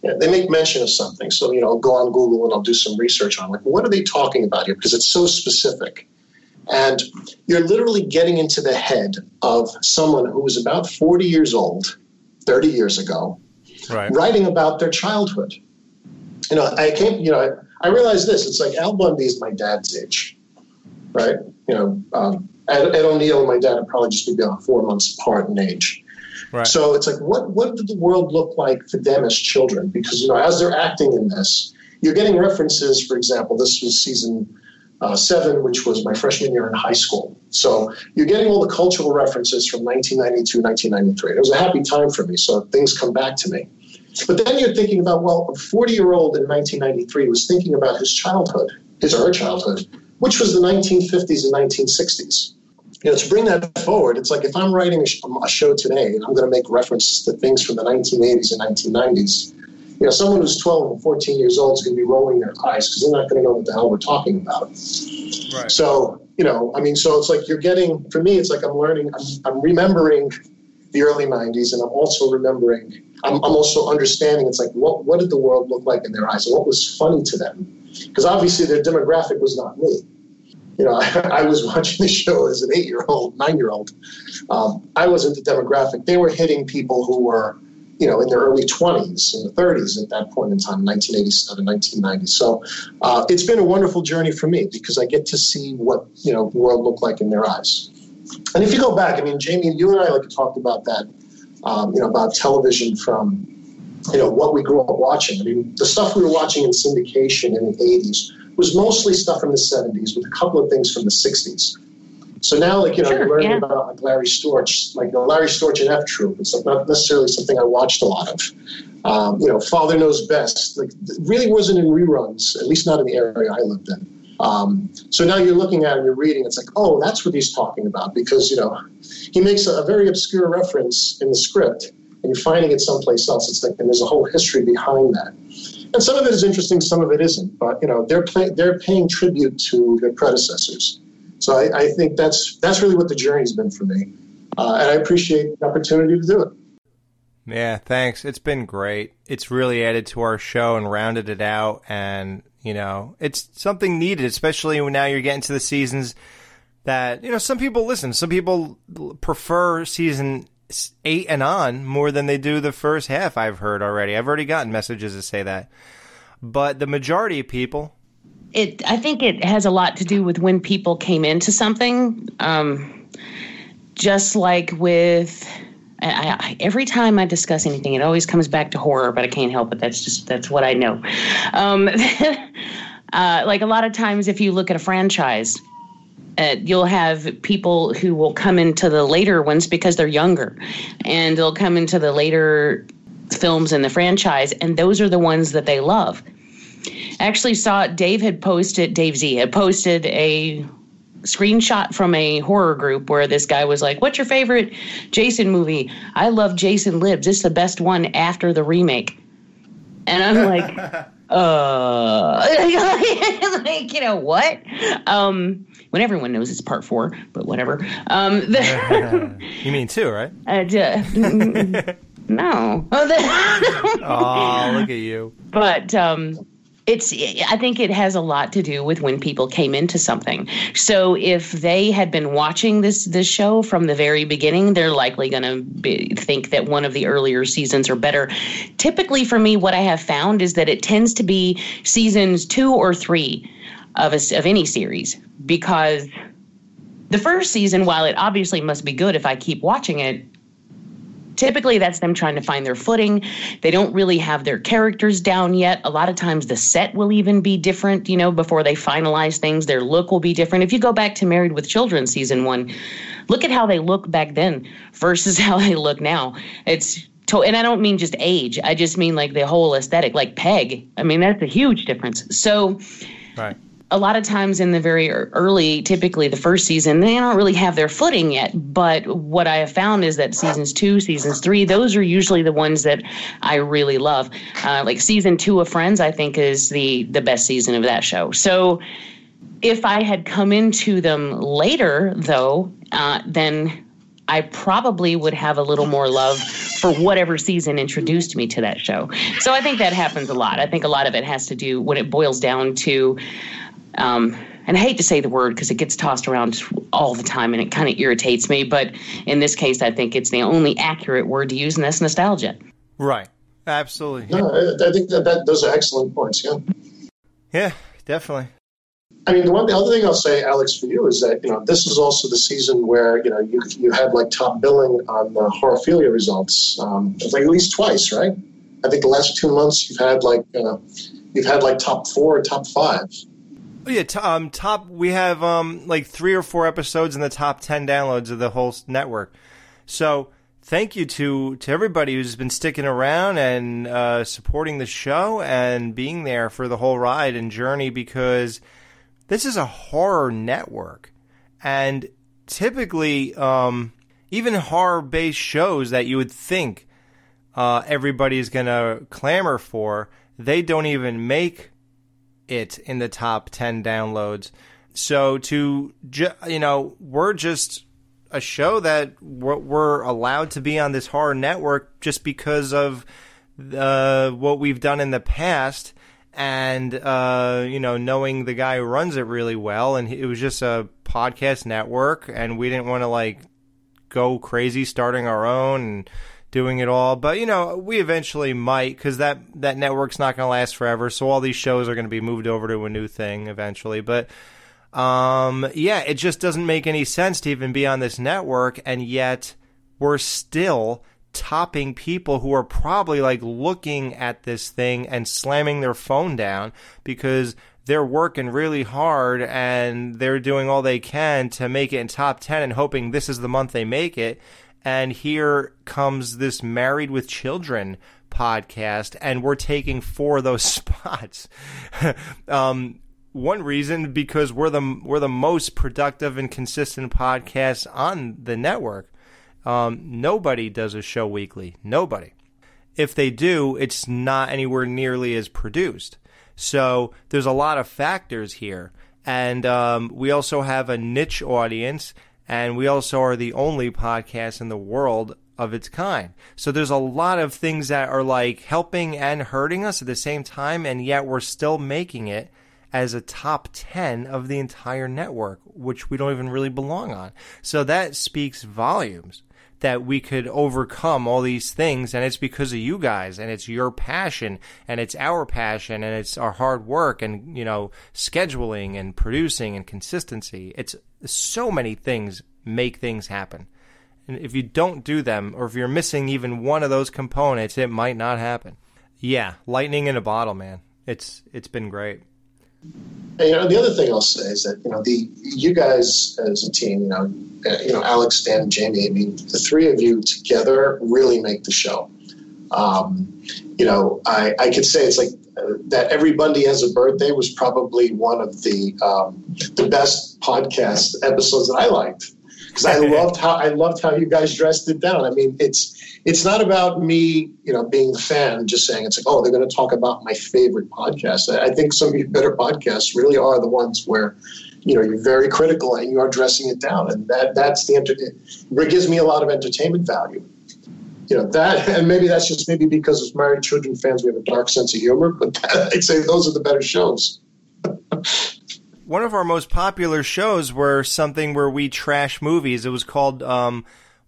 yeah, they make mention of something. So, you know, I'll go on Google and I'll do some research on, like, what are they talking about here? Because it's so specific. And you're literally getting into the head of someone who was about 40 years old, 30 years ago, Right. writing about their childhood. You know, I came, you know, I, I realized this. It's like Al Bundy is my dad's age, right? You know, um, Ed, Ed O'Neill and my dad are probably just maybe about four months apart in age. Right. So it's like, what what did the world look like for them as children? Because you know, as they're acting in this, you're getting references. For example, this was season uh, seven, which was my freshman year in high school. So you're getting all the cultural references from 1992, 1993. It was a happy time for me, so things come back to me. But then you're thinking about, well, a 40 year old in 1993 was thinking about his childhood, his or her childhood, which was the 1950s and 1960s. You know, to bring that forward, it's like if I'm writing a, um, show today and I'm going to make reference to things from the 1980s and 1990s, you know, someone who's 12 and 14 years old is going to be rolling their eyes because they're not going to know what the hell we're talking about. Right. So, you know, I mean, so it's like you're getting, for me, it's like I'm learning, I'm, I'm remembering the early 90s and I'm also remembering, I'm, I'm also understanding it's like, what, what did the world look like in their eyes and what was funny to them? Because obviously their demographic was not me. You know, I, I was watching the show as an eight year old, nine year old. Um, I wasn't the demographic. They were hitting people who were, you know, in their early 20s, in the 30s at that point in time, 1987, 1990. So uh, it's been a wonderful journey for me because I get to see what, you know, the world looked like in their eyes. And if you go back, I mean, Jamie, you and I like talked about that, um, you know, about television from, you know, what we grew up watching. I mean, the stuff we were watching in syndication in the 80s was mostly stuff from the 70s with a couple of things from the 60s. So now, like, you know, Sure, you're learning yeah. about like Larry Storch, like you know, Larry Storch and F Troop. It's not necessarily something I watched a lot of. Um, you know, Father Knows Best. Like, really wasn't in reruns, at least not in the area I lived in. Um, so now you're looking at it and you're reading. It's like, oh, that's what he's talking about because you know he makes a, a very obscure reference in the script, and you're finding it someplace else. It's like, and there's a whole history behind that. And some of it is interesting, some of it isn't. But you know, they're play, they're paying tribute to their predecessors. So I, I think that's that's really what the journey's been for me, uh, and I appreciate the opportunity to do it. Yeah, thanks. It's been great. It's really added to our show and rounded it out. And, you know, it's something needed, especially when now you're getting to the seasons that, you know, some people listen. Some people prefer season eight and on more than they do the first half, I've heard already. I've already gotten messages that say that. But the majority of people, it i think it has a lot to do with when people came into something um, just like with I, I, every time i discuss anything it always comes back to horror but i can't help it that's just that's what i know um, uh, like a lot of times if you look at a franchise uh, you'll have people who will come into the later ones because they're younger and they'll come into the later films in the franchise and those are the ones that they love I actually saw Dave had posted Dave Z had posted a screenshot from a horror group where this guy was like, "What's your favorite Jason movie?" I love Jason Lives. It's the best one after the remake. And I'm like, uh, like you know what? Um, when everyone knows it's part four, but whatever. Um, the, you mean two, right? uh, d- no. Oh, look at you. but um, it's i think it has a lot to do with when people came into something. So if they had been watching this this show from the very beginning they're likely going to think that one of the earlier seasons are better. Typically for me what i have found is that it tends to be seasons two or three of a, of any series because the first season while it obviously must be good if i keep watching it typically that's them trying to find their footing. They don't really have their characters down yet. A lot of times the set will even be different you know before they finalize things. Their look will be different. If you go back to married with children season one look at how they look back then versus how they look now. It's to, and i don't mean just age. I just mean like the whole aesthetic like peg. I mean that's a huge difference. So Right. A lot of times in the very early, typically the first season, they don't really have their footing yet. But what I have found is that seasons two, seasons three, those are usually the ones that I really love. Uh, like season two of Friends, I think is the the best season of that show. So if I had come into them later, though, uh, then I probably would have a little more love for whatever season introduced me to that show. So I think that happens a lot. I think a lot of it has to do when it boils down to, um, and I hate to say the word because it gets tossed around all the time and it kind of irritates me. But in this case, I think it's the only accurate word to use, and that's nostalgia. Right. Absolutely. No, I, I think that, that those are excellent points. Yeah. Yeah, definitely. I mean, the one the other thing I'll say, Alex, for you is that you know this is also the season where you know you you had like top billing on the Horophilia results, um, like at least twice, right? I think the last two months you've had like uh, you've had like top four, or top five. Oh, yeah, t- um, top. We have um like three or four episodes in the top ten downloads of the whole network. So thank you to to everybody who's been sticking around and uh, supporting the show and being there for the whole ride and journey because this is a horror network, and typically, um, even horror-based shows that you would think uh, everybody's gonna clamor for, they don't even make it in the top 10 downloads. So to ju- you know, we're just a show that we're, allowed to be on this horror network just because of uh, what we've done in the past and uh, you know knowing the guy who runs it really well and it was just a podcast network and we didn't want to like go crazy starting our own and doing it all but you know we eventually might because that that network's not going to last forever so all these shows are going to be moved over to a new thing eventually but um, yeah it just doesn't make any sense to even be on this network and yet we're still topping people who are probably like looking at this thing and slamming their phone down because they're working really hard and they're doing all they can to make it in top 10 and hoping this is the month they make it. And here comes this Married with Children podcast, and we're taking four of those spots. um, one reason because we're the we're the most productive and consistent podcast on the network. Um, nobody does a show weekly. Nobody. If they do, it's not anywhere nearly as produced. So there's a lot of factors here. And um, we also have a niche audience, and we also are the only podcast in the world of its kind. So there's a lot of things that are like helping and hurting us at the same time, and yet we're still making it as a top 10 of the entire network, which we don't even really belong on. So that speaks volumes that we could overcome all these things and it's because of you guys and it's your passion and it's our passion and it's our hard work and you know scheduling and producing and consistency. It's so many things make things happen. And if you don't do them or if you're missing even one of those components it might not happen. Yeah lightning in a bottle man. It's it's been great you know, the other thing I'll say is that you know the you guys as a team, you know, uh, you know Alex, Dan, Jamie. I mean, the three of you together really make the show. Um, you know, I, I could say it's like uh, that. Every Bundy has a birthday was probably one of the um, the best podcast episodes that I liked because I loved how I loved how you guys dressed it down. I mean, it's it's not about me, you know, being the fan, just saying it's like, oh, they're going to talk about my favorite podcast. I think some of your better podcasts really are the ones where, you know, you're very critical and you are dressing it down, and that that's the enter- it gives me a lot of entertainment value. You know that, and maybe that's just maybe because as married children fans, we have a dark sense of humor. But I'd say those are the better shows. One of our most popular shows were something where we trash movies. It was called. Um,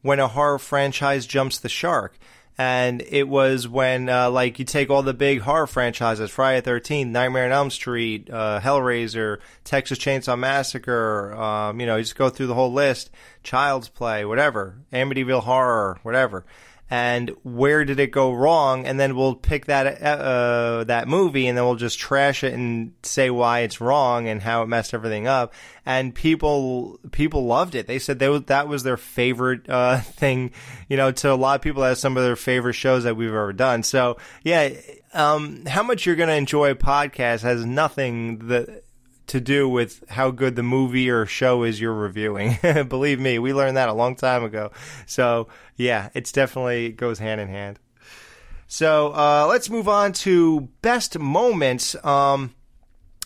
when a horror franchise jumps the shark. And it was when, uh, like, you take all the big horror franchises, Friday the 13th, Nightmare on Elm Street, uh, Hellraiser, Texas Chainsaw Massacre, um, you know, you just go through the whole list, Child's Play, whatever, Amityville Horror, whatever and where did it go wrong? And then we'll pick that uh, that movie and then we'll just trash it and say why it's wrong and how it messed everything up. And people people loved it. They said they, that was their favorite uh, thing you know to a lot of people that's some of their favorite shows that we've ever done. So yeah um, how much you're going to enjoy a podcast has nothing that to do with how good the movie or show is you're reviewing. Believe me, we learned that a long time ago. So yeah, it's definitely it goes hand in hand. So uh, let's move on to best moments. Um,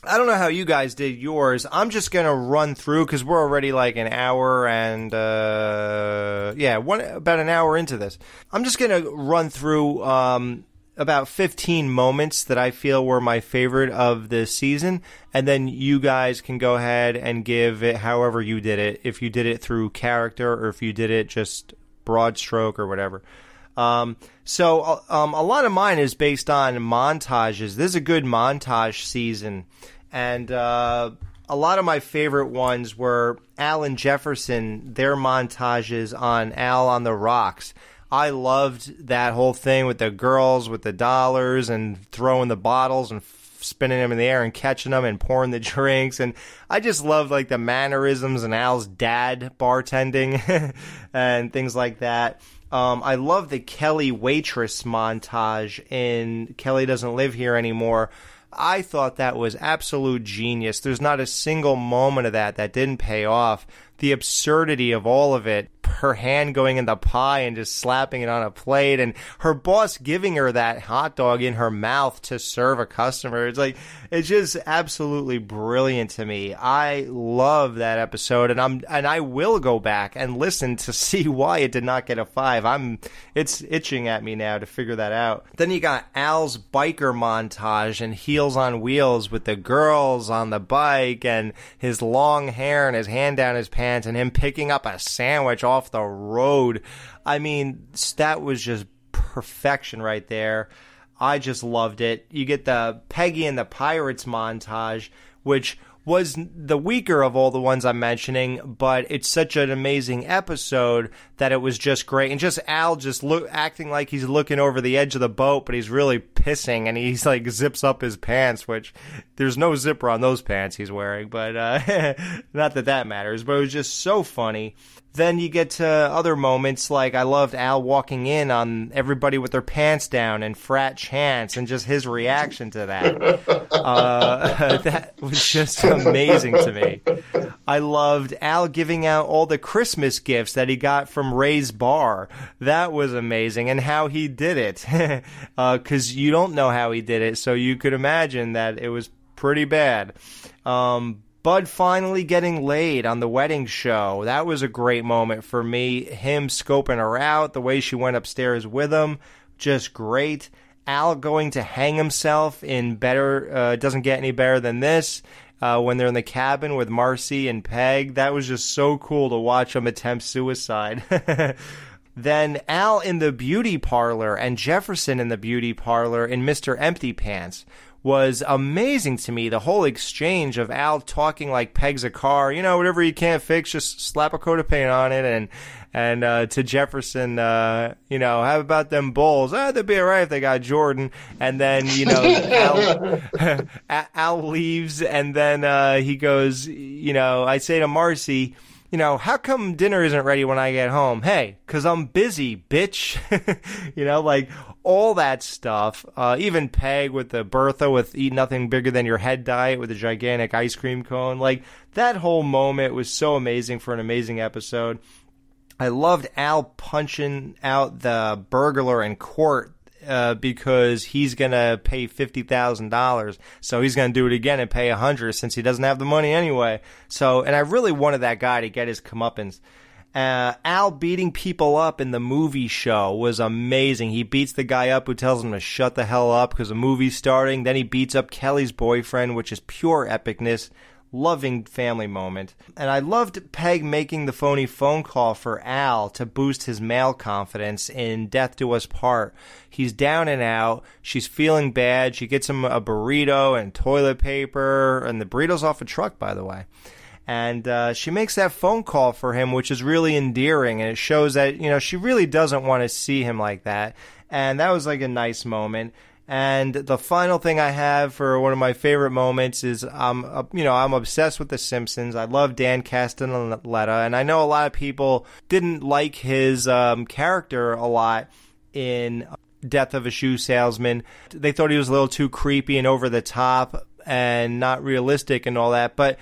I don't know how you guys did yours. I'm just gonna run through because we're already like an hour and uh, yeah, one about an hour into this. I'm just gonna run through um, about 15 moments that I feel were my favorite of this season, and then you guys can go ahead and give it however you did it. If you did it through character or if you did it just broad stroke or whatever. Um, so uh, um, a lot of mine is based on montages. This is a good montage season, and uh, a lot of my favorite ones were Alan Jefferson. Their montages on Al on the Rocks I loved that whole thing with the girls with the dollars and throwing the bottles and spinning them in the air and catching them and pouring the drinks and I just loved like the mannerisms and Al's dad bartending and things like that. Um, I love the Kelly waitress montage in Kelly doesn't live here anymore. I thought that was absolute genius. There's not a single moment of that that didn't pay off. The absurdity of all of it her hand going in the pie and just slapping it on a plate and her boss giving her that hot dog in her mouth to serve a customer. It's like it's just absolutely brilliant to me. I love that episode and I'm and I will go back and listen to see why it did not get a 5. I'm it's itching at me now to figure that out. Then you got Al's biker montage and Heels on Wheels with the girls on the bike and his long hair and his hand down his pants and him picking up a sandwich off the road. I mean, that was just perfection right there. I just loved it. You get the Peggy and the Pirates montage, which was the weaker of all the ones I'm mentioning, but it's such an amazing episode that it was just great. And just Al just look acting like he's looking over the edge of the boat, but he's really pissing and he's like zips up his pants, which there's no zipper on those pants he's wearing, but uh, not that that matters. But it was just so funny. Then you get to other moments like I loved Al walking in on everybody with their pants down and Frat Chance and just his reaction to that. Uh, that was just amazing to me. I loved Al giving out all the Christmas gifts that he got from Ray's bar. That was amazing and how he did it. Because uh, you don't know how he did it, so you could imagine that it was pretty bad. Um, Bud finally getting laid on the wedding show. That was a great moment for me. Him scoping her out, the way she went upstairs with him, just great. Al going to hang himself in better, uh, doesn't get any better than this. Uh, when they're in the cabin with Marcy and Peg, that was just so cool to watch him attempt suicide. then Al in the beauty parlor and Jefferson in the beauty parlor in Mr. Empty Pants was amazing to me. The whole exchange of Al talking like pegs a car, you know, whatever you can't fix, just slap a coat of paint on it, and and uh, to Jefferson, uh, you know, how about them Bulls? Ah, they'd be alright if they got Jordan. And then you know, Al, Al leaves, and then uh, he goes, you know, I say to Marcy you know, how come dinner isn't ready when I get home? Hey, cause I'm busy, bitch. you know, like all that stuff. Uh, even Peg with the Bertha with eat nothing bigger than your head diet with a gigantic ice cream cone. Like that whole moment was so amazing for an amazing episode. I loved Al punching out the burglar in court uh, because he's going to pay fifty thousand dollars, so he's going to do it again and pay a hundred since he doesn't have the money anyway. So, and I really wanted that guy to get his comeuppance. Uh, Al beating people up in the movie show was amazing. He beats the guy up who tells him to shut the hell up because the movie's starting. Then he beats up Kelly's boyfriend, which is pure epicness loving family moment. And I loved Peg making the phony phone call for Al to boost his male confidence in Death Do Us Part. He's down and out. She's feeling bad. She gets him a burrito and toilet paper, and the burrito's off a truck, by the way. And uh, she makes that phone call for him, which is really endearing, and it shows that you know she really doesn't want to see him like that. And that was like a nice moment. And the final thing I have for one of my favorite moments is I'm um, you know I'm obsessed with The Simpsons. I love Dan Castellaneta, and I know a lot of people didn't like his um, character a lot in Death of a Shoe Salesman. They thought he was a little too creepy and over the top and not realistic and all that, but.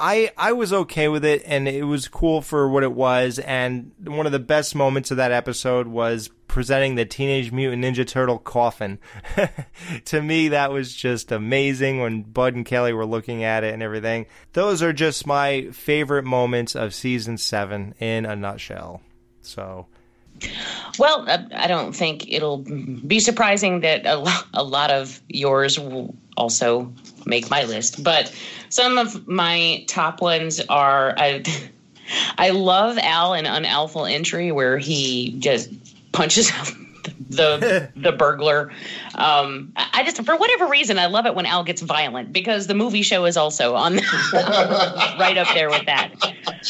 I, I was okay with it and it was cool for what it was and one of the best moments of that episode was presenting the Teenage Mutant Ninja Turtle coffin. to me, that was just amazing when Bud and Kelly were looking at it and everything. Those are just my favorite moments of season seven in a nutshell. So. Well, uh, I don't think it'll be surprising that a, a lot of yours will also make my list. But some of my top ones are I, I love Al in Un-Alful Entry, where he just punches the the burglar. Um, I just for whatever reason I love it when Al gets violent because the movie show is also on right up there with that.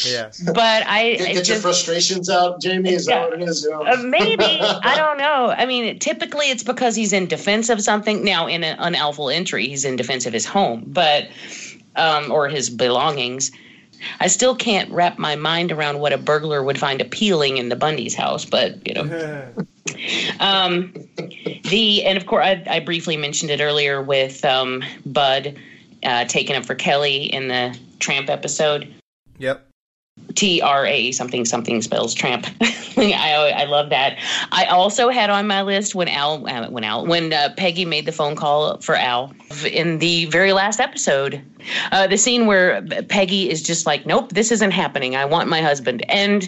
Yeah. But I Get, get just, your frustrations out, Jamie. Is Yeah. that what it is? You know? uh, maybe I don't know. I mean, typically it's because he's in defense of something. Now, in an Un-Alful Entry, he's in defense of his home, but um, or his belongings. I still can't wrap my mind around what a burglar would find appealing in the Bundy's house, but you know. Um, the and of course I, I briefly mentioned it earlier with um, Bud uh, taking up for Kelly in the Tramp episode. Yep. T R A something something spells tramp. I I love that. I also had on my list when Al uh, when Al when uh, Peggy made the phone call for Al in the very last episode, uh, the scene where Peggy is just like, "Nope, this isn't happening. I want my husband." And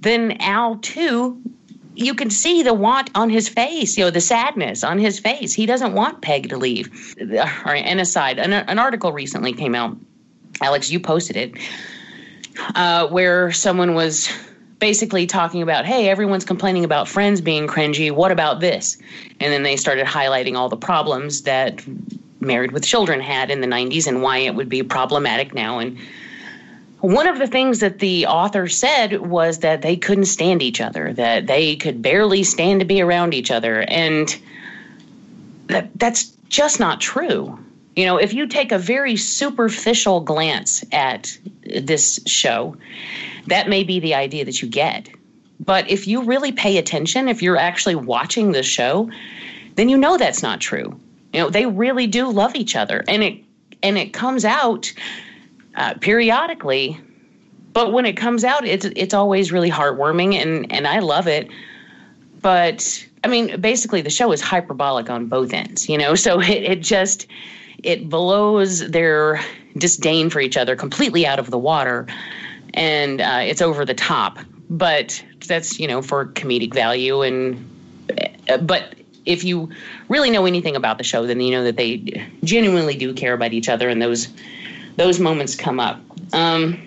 then Al too. You can see the want on his face, you know, the sadness on his face. He doesn't want Peg to leave. And aside, an, an article recently came out. Alex, you posted it uh, where someone was basically talking about, hey, everyone's complaining about friends being cringy. What about this? And then they started highlighting all the problems that Married with Children had in the 90s and why it would be problematic now. And one of the things that the author said was that they couldn't stand each other, that they could barely stand to be around each other. And that, that's just not true. You know, if you take a very superficial glance at this show, that may be the idea that you get. But if you really pay attention, if you're actually watching the show, then you know that's not true. You know, they really do love each other, and it and it comes out uh, periodically. But when it comes out, it's it's always really heartwarming, and and I love it. But I mean, basically, the show is hyperbolic on both ends. You know, so it, it just it blows their disdain for each other completely out of the water and uh, it's over the top but that's you know for comedic value and uh, but if you really know anything about the show then you know that they genuinely do care about each other and those those moments come up um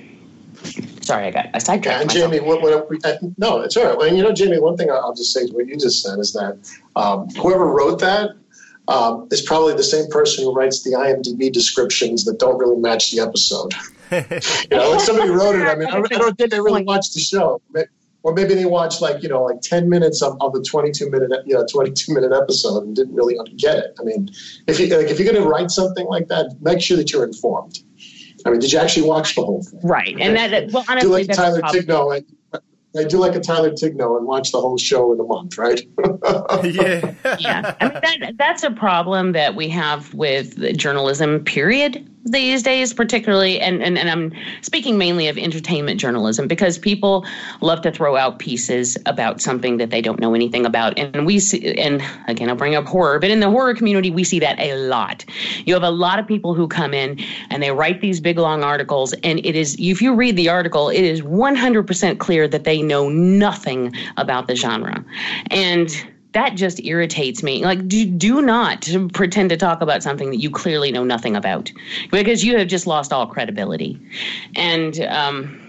sorry i got i sidetracked and myself. Jamie, what, what, no, it's all right. Well, you know, Jamie, one thing I'll just say to what you just said is that um, whoever wrote that um, is probably the same person who writes the IMDb descriptions that don't really match the episode. you know, like somebody wrote it. I mean, I, I don't think they really watched the show, or maybe they watched like you know like ten minutes of, of the twenty-two minute you know twenty-two minute episode and didn't really get it. I mean, if you like, if you're going to write something like that, make sure that you're informed. I mean, did you actually watch the whole thing? right and that well do honestly like that's the Tyler problem. Tigno. and- I do like a Tyler Tigno and watch the whole show in a month, right? yeah. yeah, I mean that that's a problem that we have with journalism. Period. These days, particularly, and, and and I'm speaking mainly of entertainment journalism because people love to throw out pieces about something that they don't know anything about, and we see. And again, I'll bring up horror, but in the horror community, we see that a lot. You have a lot of people who come in and they write these big long articles, and it is if you read the article, it is 100% clear that they know nothing about the genre, and that just irritates me. Like, do, do not pretend to talk about something that you clearly know nothing about because you have just lost all credibility. And, um,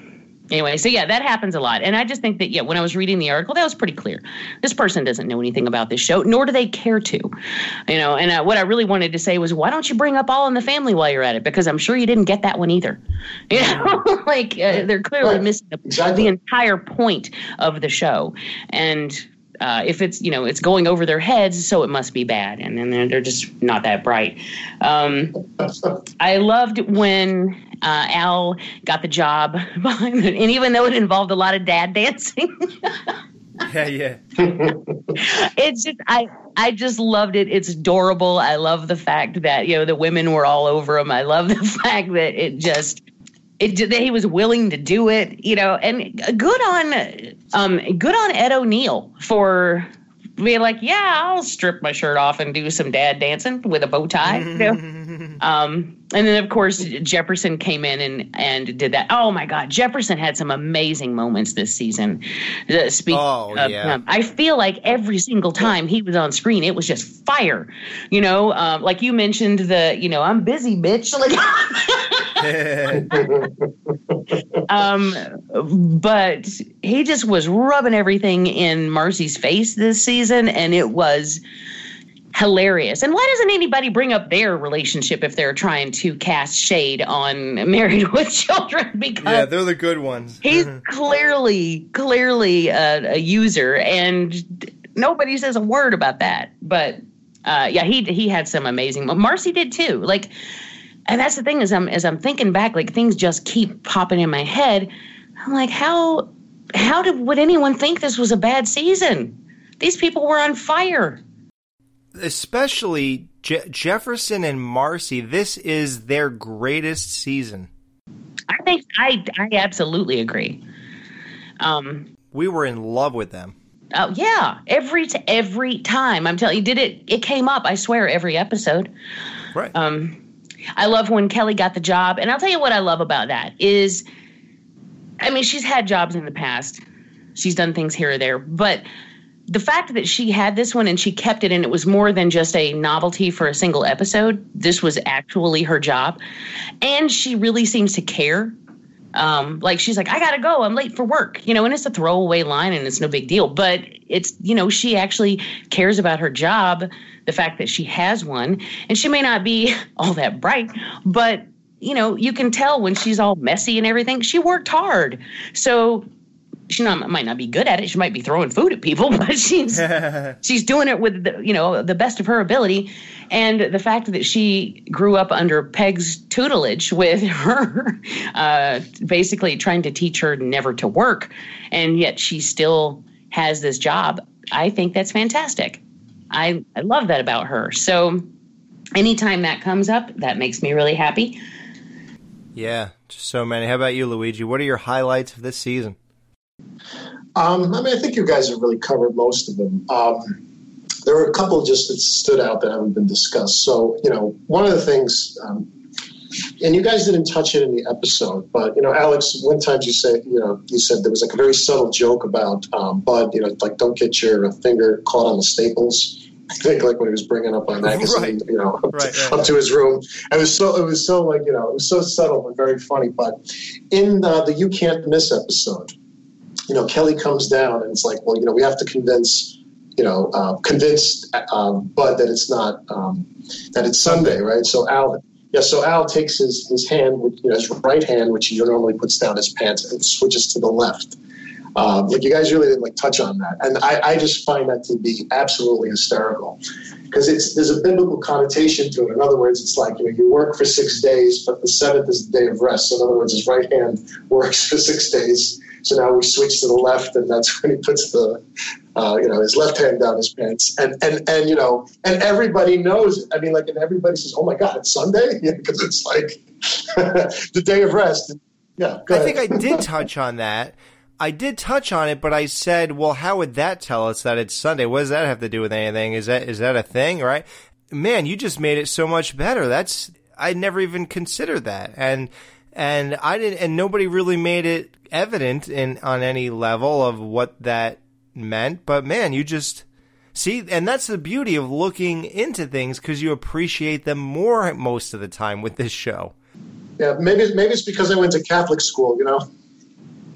Anyway, so yeah, that happens a lot. And I just think that, yeah, when I was reading the article, that was pretty clear. This person doesn't know anything about this show, nor do they care to. You know, and uh, what I really wanted to say was, why don't you bring up All in the Family while you're at it? Because I'm sure you didn't get that one either. You know, like uh, they're clearly Right. missing the, Exactly. the entire point of the show. And uh, if it's you know it's going over their heads, so it must be bad, and then they're, they're just not that bright. Um, I loved when uh, Al got the job behind it, and even though it involved a lot of dad dancing, Yeah, yeah. it's just I I just loved it. It's adorable. I love the fact that you know the women were all over him. I love the fact that it just it that he was willing to do it. You know, and good on um good on Ed O'Neill for being like, yeah, I'll strip my shirt off and do some dad dancing with a bow tie. You know? Um, and then of course Jefferson came in and and did that. Oh my God, Jefferson had some amazing moments this season. The speak, Oh, of yeah. I feel like every single time he was on screen, it was just fire. You know, um, like you mentioned the, you know, I'm busy, bitch. Like, um, but he just was rubbing everything in Marcy's face this season, and it was hilarious. And why doesn't anybody bring up their relationship if they're trying to cast shade on Married with Children? Because yeah, they're the good ones. he's clearly clearly a, a user and nobody says a word about that but uh, yeah he he had some amazing marcy did too like and that's the thing is i'm as i'm thinking back like things just keep popping in my head i'm like how how did would anyone think this was a bad season These people were on fire. Especially Je- Jefferson and Marcy. This is their greatest season. I think I I absolutely agree. Um, we were in love with them. Oh yeah, every t- every time I'm telling you, did it? It came up. I swear, every episode. Right. Um, I love when Kelly got the job, and I'll tell you what I love about that is, I mean, she's had jobs in the past. She's done things here or there, but the fact that she had this one and she kept it and it was more than just a novelty for a single episode this was actually her job. And she really seems to care. Um, like she's like i gotta go. I'm late for work. You know and it's a throwaway line and it's no big deal. But it's you know she actually cares about her job the fact that she has one and she may not be all that bright but you know you can tell when she's all messy and everything she worked hard so she not, might not be good at it. She might be throwing food at people, but she's she's doing it with the, you know the best of her ability. And the fact that she grew up under Peg's tutelage with her, uh, basically trying to teach her never to work, and yet she still has this job. I think that's fantastic. I I love that about her. So anytime that comes up, that makes me really happy. Yeah, just so many. How about you, Luigi? What are your highlights of this season? Um, I mean, I think you guys have really covered most of them. Um, there were a couple just that stood out that haven't been discussed. So, you know, one of the things, um, and you guys didn't touch it in the episode, but you know, Alex, one time you said, you know, you said there was like a very subtle joke about um, Bud, you know, like don't get your finger caught on the staples. I think like when he was bringing up a magazine, Right. you know, up, Right, to, right, up to his room. It was so, it was so like, you know, it was so subtle but very funny. But in uh, the You Can't Miss episode, you know, Kelly comes down and it's like, well, you know, we have to convince, you know, uh, convince um, Bud that it's not um, that it's Sunday, right? So Al, yeah, so Al takes his his hand, you know, his right hand, which he normally puts down his pants, and switches to the left. Um, like you guys really didn't like touch on that, and I, I just find that to be absolutely hysterical because it's there's a biblical connotation to it. In other words, it's like you know you work for six days, but the seventh is the day of rest. So in other words, his right hand works for six days. So now we switch to the left, and that's when he puts the uh, you know his left hand down his pants, and and and you know, and everybody knows. I mean, like, and everybody says, "Oh my God, it's Sunday," because it's like the day of rest. Yeah, I think I did touch on that. I did touch on it, but I said, "Well, how would that tell us that it's Sunday? What does that have to do with anything? Is that is that a thing, right?" Man, you just made it so much better. That's I never even considered that, and and I didn't, and nobody really made it evident in on any level of what that meant. But man, you just see, and that's the beauty of looking into things because you appreciate them more most of the time with this show. Yeah, maybe maybe it's because I went to Catholic school. You know.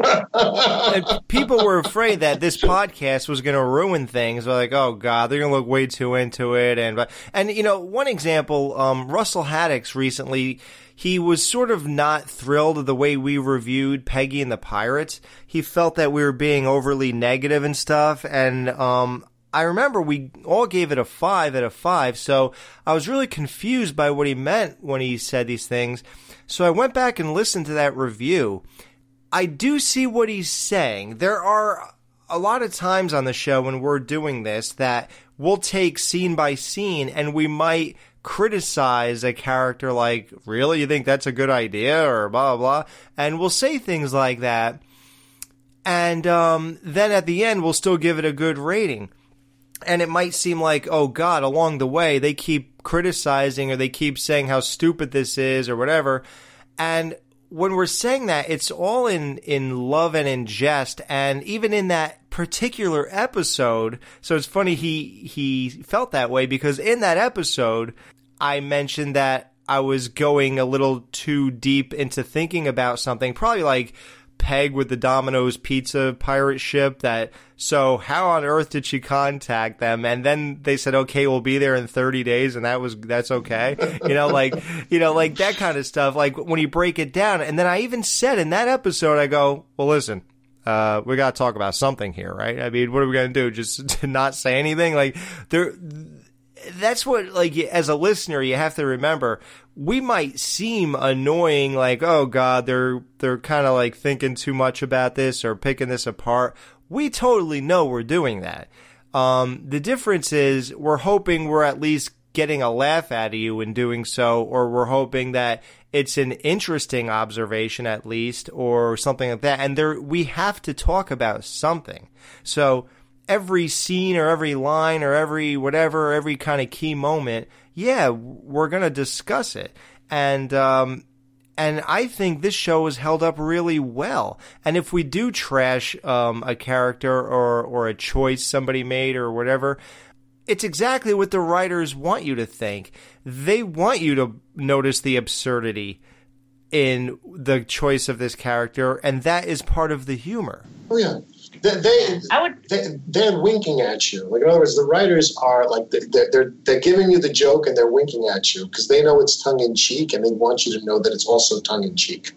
And people were afraid that this podcast was going to ruin things. They're like, "Oh God, they're going to look way too into it." And and you know, one example, um, Russell Haddix recently, he was sort of not thrilled with the way we reviewed Peggy and the Pirates. He felt that we were being overly negative and stuff. And um, I remember we all gave it a five out of five. So I was really confused by what he meant when he said these things. So I went back and listened to that review. I do see what he's saying. There are a lot of times on the show when we're doing this that we'll take scene by scene and we might criticize a character like, really? You think that's a good idea? Or blah, blah, blah. And we'll say things like that. And um, then at the end, we'll still give it a good rating. And it might seem like, oh God, along the way, they keep criticizing or they keep saying how stupid this is or whatever. And when we're saying that, it's all in, in love and in jest. And even in that particular episode, so it's funny he, he felt that way because in that episode, I mentioned that I was going a little too deep into thinking about something, probably like Peg with the Domino's Pizza pirate ship that so how on earth did she contact them? And then they said okay we'll be there in 30 days and that was that's okay. You know like you know like that kind of stuff like when you break it down. And then I even said in that episode I go well listen uh, we got to talk about something here right? I mean what are we going to do? Just to not say anything? Like there that's what like as a listener you have to remember we might seem annoying like oh god they're they're kind of like thinking too much about this or picking this apart we totally know we're doing that Um, the difference is we're hoping we're at least getting a laugh out of you in doing so, or we're hoping that it's an interesting observation at least, or something like that. And there, we have to talk about something. So every scene or every line or every whatever, every kind of key moment, yeah, we're going to discuss it. And, um, and I think this show is held up really well. And if we do trash um, a character or or a choice somebody made or whatever, it's exactly what the writers want you to think. They want you to notice the absurdity in the choice of this character, and that is part of the humor. Oh yeah, they, they I would. they, they're winking at you. Like in other words, the writers are like they're they're, they're giving you the joke and they're winking at you because they know it's tongue in cheek and they want you to know that it's also tongue in cheek.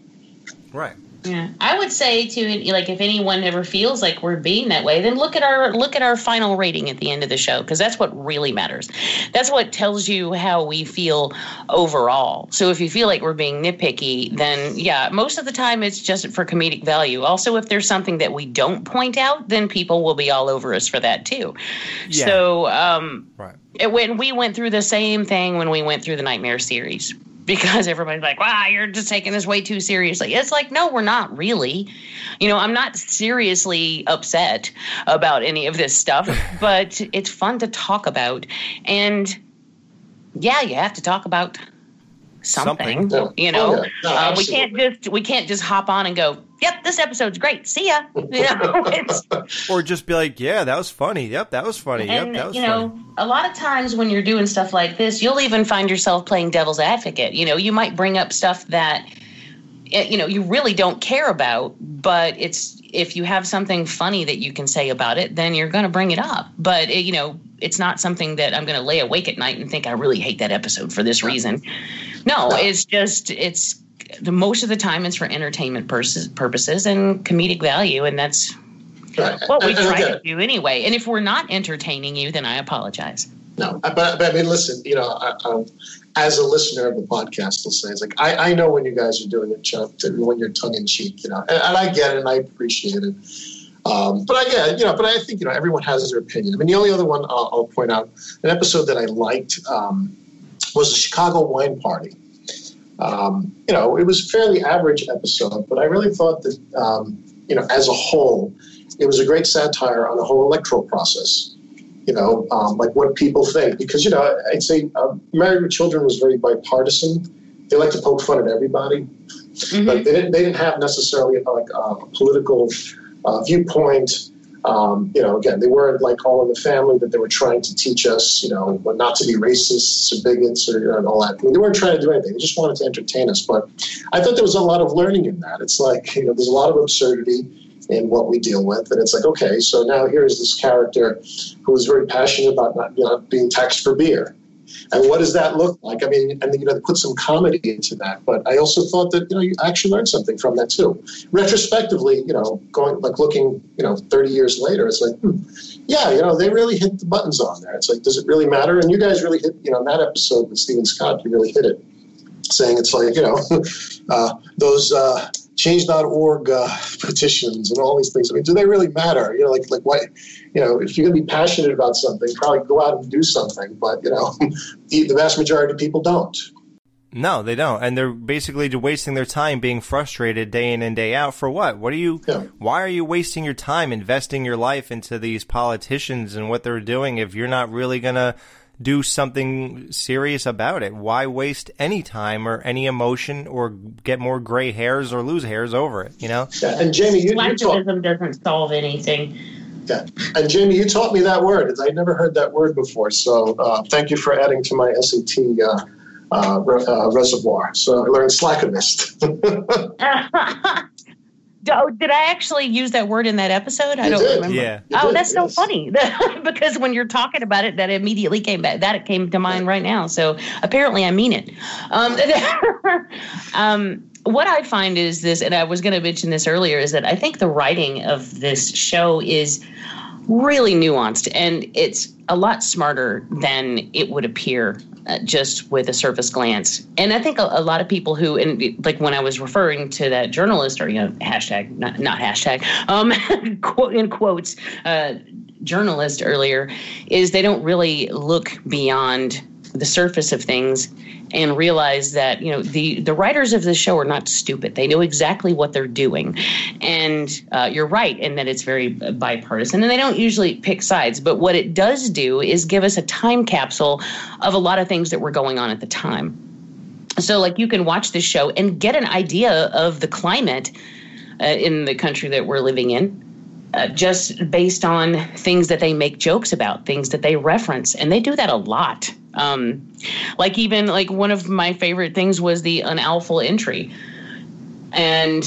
Right. Yeah, I would say to like if anyone ever feels like we're being that way, then look at our look at our final rating at the end of the show because that's what really matters. That's what tells you how we feel overall. So if you feel like we're being nitpicky, then yeah, most of the time it's just for comedic value. Also, if there's something that we don't point out, then people will be all over us for that too. Yeah. So um, Right. it, when we went through the same thing when we went through the Nightmare series because everybody's like, wow, you're just taking this way too seriously. It's like, no, we're not really. You know, I'm not seriously upset about any of this stuff, but it's fun to talk about. And yeah, you have to talk about something. Something. You know, Oh, yeah. No, uh, we can't just we can't just hop on and go, yep, this episode's great. See ya. You know, it's, Or just be like, yeah, that was funny. Yep, that was funny. Yep, and that was you know, funny. a lot of times when you're doing stuff like this, you'll even find yourself playing devil's advocate. You know, you might bring up stuff that eh, you know you really don't care about, but it's if you have something funny that you can say about it, then you're going to bring it up. But eh, you know, it's not something that I'm going to lay awake at night and think I really hate that episode for this reason. No, it's just it's the most of the time it's for entertainment purposes, purposes and comedic value, and that's what we try to do anyway. And if we're not entertaining you, then I apologize. No, but, but I mean, listen, you know, I, as a listener of the podcast, I'll say it's like I, I know when you guys are doing it, Chuck, when you're tongue in cheek, you know, and, and I get it and I appreciate it. Um, but I get, you know, but I think you know everyone has their opinion. I mean, the only other one I'll, I'll point out, an episode that I liked um, was the Chicago Wine Party. Um, you know, it was a fairly average episode, but I really thought that, um, you know, as a whole, it was a great satire on the whole electoral process you know, um, like what people think. Because, you know, I'd say uh, Married with Children was very bipartisan. They like to poke fun at everybody. But they didn't, they didn't have necessarily like a political uh, viewpoint. Um, you know, again, they weren't like all in the family that they were trying to teach us, you know, not to be racists or bigots or you know, all that. I mean, they weren't trying to do anything. They just wanted to entertain us. But I thought there was a lot of learning in that. It's like, you know, there's a lot of absurdity in what we deal with. And it's like, okay, so now here's this character who is very passionate about not you know, being taxed for beer. And what does that look like? I mean, and you know, put some comedy into that, but I also thought that you know you actually learned something from that too. Retrospectively, you know, going like looking, you know, 30 years later, it's like, hmm, yeah, you know, they really hit the buttons on there. It's like, does it really matter? And you guys really hit, you know, in that episode with Stephen Scott, you really hit it, saying it's like, you know, uh, those uh, change.org uh, petitions and all these things. I mean, do they really matter? You know, like like what, you know, if you're going to be passionate about something, probably go out and do something. But you know, the, the vast majority of people don't. No, they don't, and they're basically just wasting their time being frustrated day in and day out for what? What are you? Yeah. Why are you wasting your time investing your life into these politicians and what they're doing if you're not really gonna do something serious about it? Why waste any time or any emotion or get more gray hairs or lose hairs over it? You know? Yeah. And Jamie, you, you taught, Activism doesn't solve anything. yeah. and Jamie, you taught me that word. I'd never heard that word before. So uh, thank you for adding to my SAT. Uh, uh, re- uh, reservoir. So I learned slacktivist. Oh, did I actually use that word in that episode? I You don't did. remember. Yeah. Oh, did, that's so yes. funny because when you're talking about it, that immediately came back. That came to mind right now. So apparently, I mean it. Um, um, what I find is this, and I was going to mention this earlier, is that I think the writing of this show is really nuanced and it's a lot smarter than it would appear uh, just with a surface glance. And I think a, a lot of people who, and like when I was referring to that journalist or, you know, hashtag, not, not hashtag, um, quote in quotes, uh, journalist earlier is they don't really look beyond the surface of things and realize that you know the the writers of the show are not stupid. They know exactly what they're doing, and uh, you're right in that it's very bipartisan. And they don't usually pick sides, but what it does do is give us a time capsule of a lot of things that were going on at the time. So, like, you can watch this show and get an idea of the climate uh, in the country that we're living in. Uh, just based on things that they make jokes about, things that they reference, and they do that a lot. Um, like even like one of my favorite things was the unlawful entry, and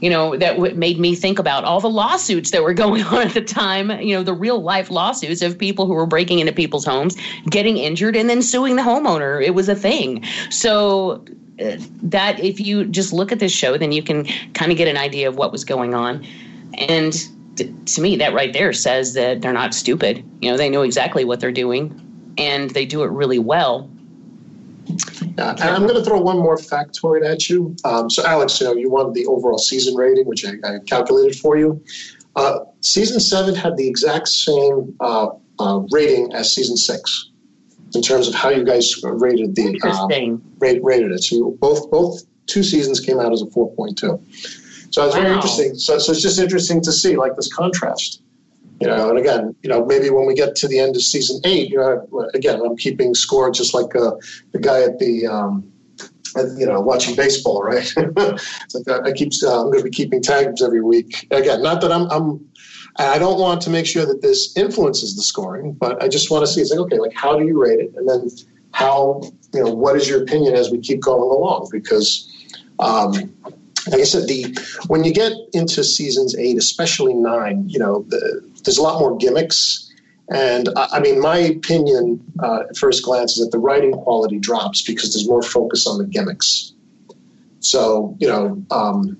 you know that w- made me think about all the lawsuits that were going on at the time. You know the real life lawsuits of people who were breaking into people's homes, getting injured, and then suing the homeowner. It was a thing. So uh, that if you just look at this show, then you can kind of get an idea of what was going on, and. To me, that right there says that they're not stupid. You know, they know exactly what they're doing and they do it really well. Yeah, and I'm going to throw one more factoid at you. Um, so, Alex, you know, you wanted the overall season rating, which I, I calculated for you. Uh, season seven had the exact same uh, uh, rating as season six in terms of how you guys rated the um, rate, rated it. So both both two seasons came out as a 4.2. So it's wow. very interesting. So, so it's just interesting to see like this contrast. You know, and again, you know, maybe when we get to the end of season eight, you know, again, I'm keeping score just like uh, the guy at the, um, you know, watching baseball, right? it's like I, I keep, uh, I'm going to be keeping tabs every week. Again, not that I'm, I'm, I don't want to make sure that this influences the scoring, but I just want to see. It's like, okay, like how do you rate it, and then how, you know, what is your opinion as we keep going along? Because um, like I said, the when you get into seasons eight, especially nine, you know, the, there's a lot more gimmicks. And I, I mean, my opinion uh, at first glance is that the writing quality drops because there's more focus on the gimmicks. So, you know, um,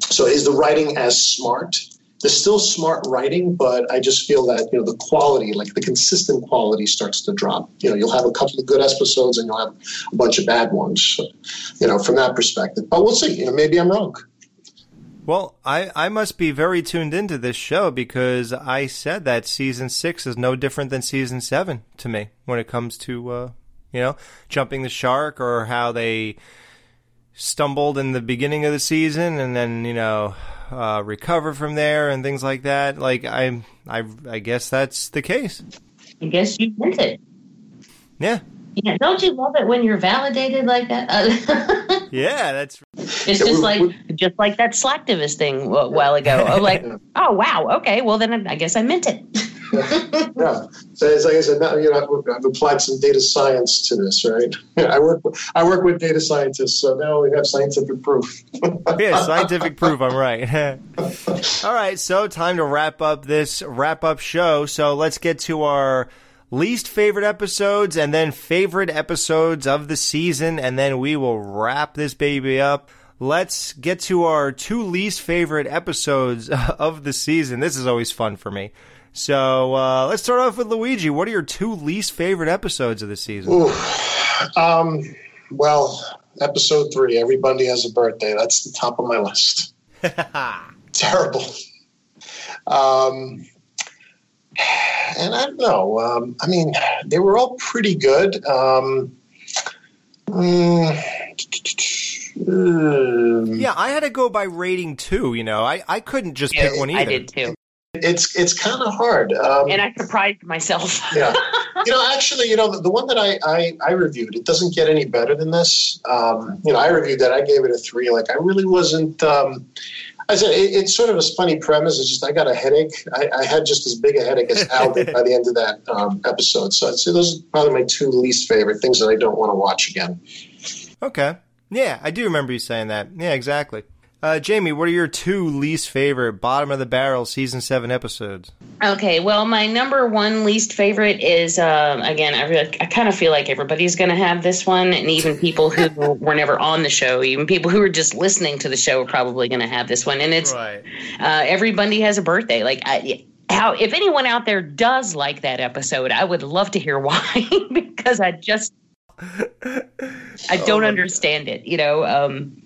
so is the writing as smart? There's still smart writing, but I just feel that, you know, the quality, like the consistent quality starts to drop. You know, you'll have a couple of good episodes and you'll have a bunch of bad ones, you know, from that perspective. But we'll see. You know, maybe I'm wrong. Well, I, I must be very tuned into this show because I said that season six is no different than season seven to me when it comes to, uh, you know, jumping the shark or how they stumbled in the beginning of the season and then, you know, uh, recover from there and things like that. Like I, I, I guess that's the case. I guess you meant it. Yeah. Yeah. Don't you love it when you're validated like that? yeah, that's. It's just like just like that slacktivist thing a while ago. I'm like, oh wow, okay, well then I guess I meant it. yeah. So as like I said, now, you know, I've, applied some data science to this, right? I work I work with data scientists, so now we have scientific proof. yeah, scientific proof. I'm right. All right, so time to wrap up this wrap up show. So let's get to our least favorite episodes and then favorite episodes of the season, and then we will wrap this baby up. Let's get to our two least favorite episodes of the season. This is always fun for me. So uh, let's start off with Luigi. What are your two least favorite episodes of the season? Ooh, um, well, episode three, Everybody Has a Birthday. That's the top of my list. Terrible. Um, and I don't know. Um, I mean, they were all pretty good. Um, mm, yeah, I had to go by rating too. You know, I, I couldn't just pick one either. I did too. It's it's kind of hard. Um, and I surprised myself. yeah, you know, actually, you know, the, the one that I, I, I reviewed, it doesn't get any better than this. Um, you know, I reviewed that. I gave it a three. Like, I really wasn't. Um, I said it, it's sort of a funny premise. It's just I got a headache. I, I had just as big a headache as Al did by the end of that um, episode. So I'd say those are probably my two least favorite things that I don't want to watch again. Okay. Yeah, I do remember you saying that. Yeah, exactly. Uh, Jamie, what are your two least favorite bottom of the barrel season seven episodes? Okay, well, my number one least favorite is uh, again, I, really, I kind of feel like everybody's going to have this one, and even people who were never on the show, even people who are just listening to the show, are probably going to have this one. And it's right. uh, everybody has a birthday. Like I, how if anyone out there does like that episode, I would love to hear why because I just I don't oh understand God. it. You know. Um,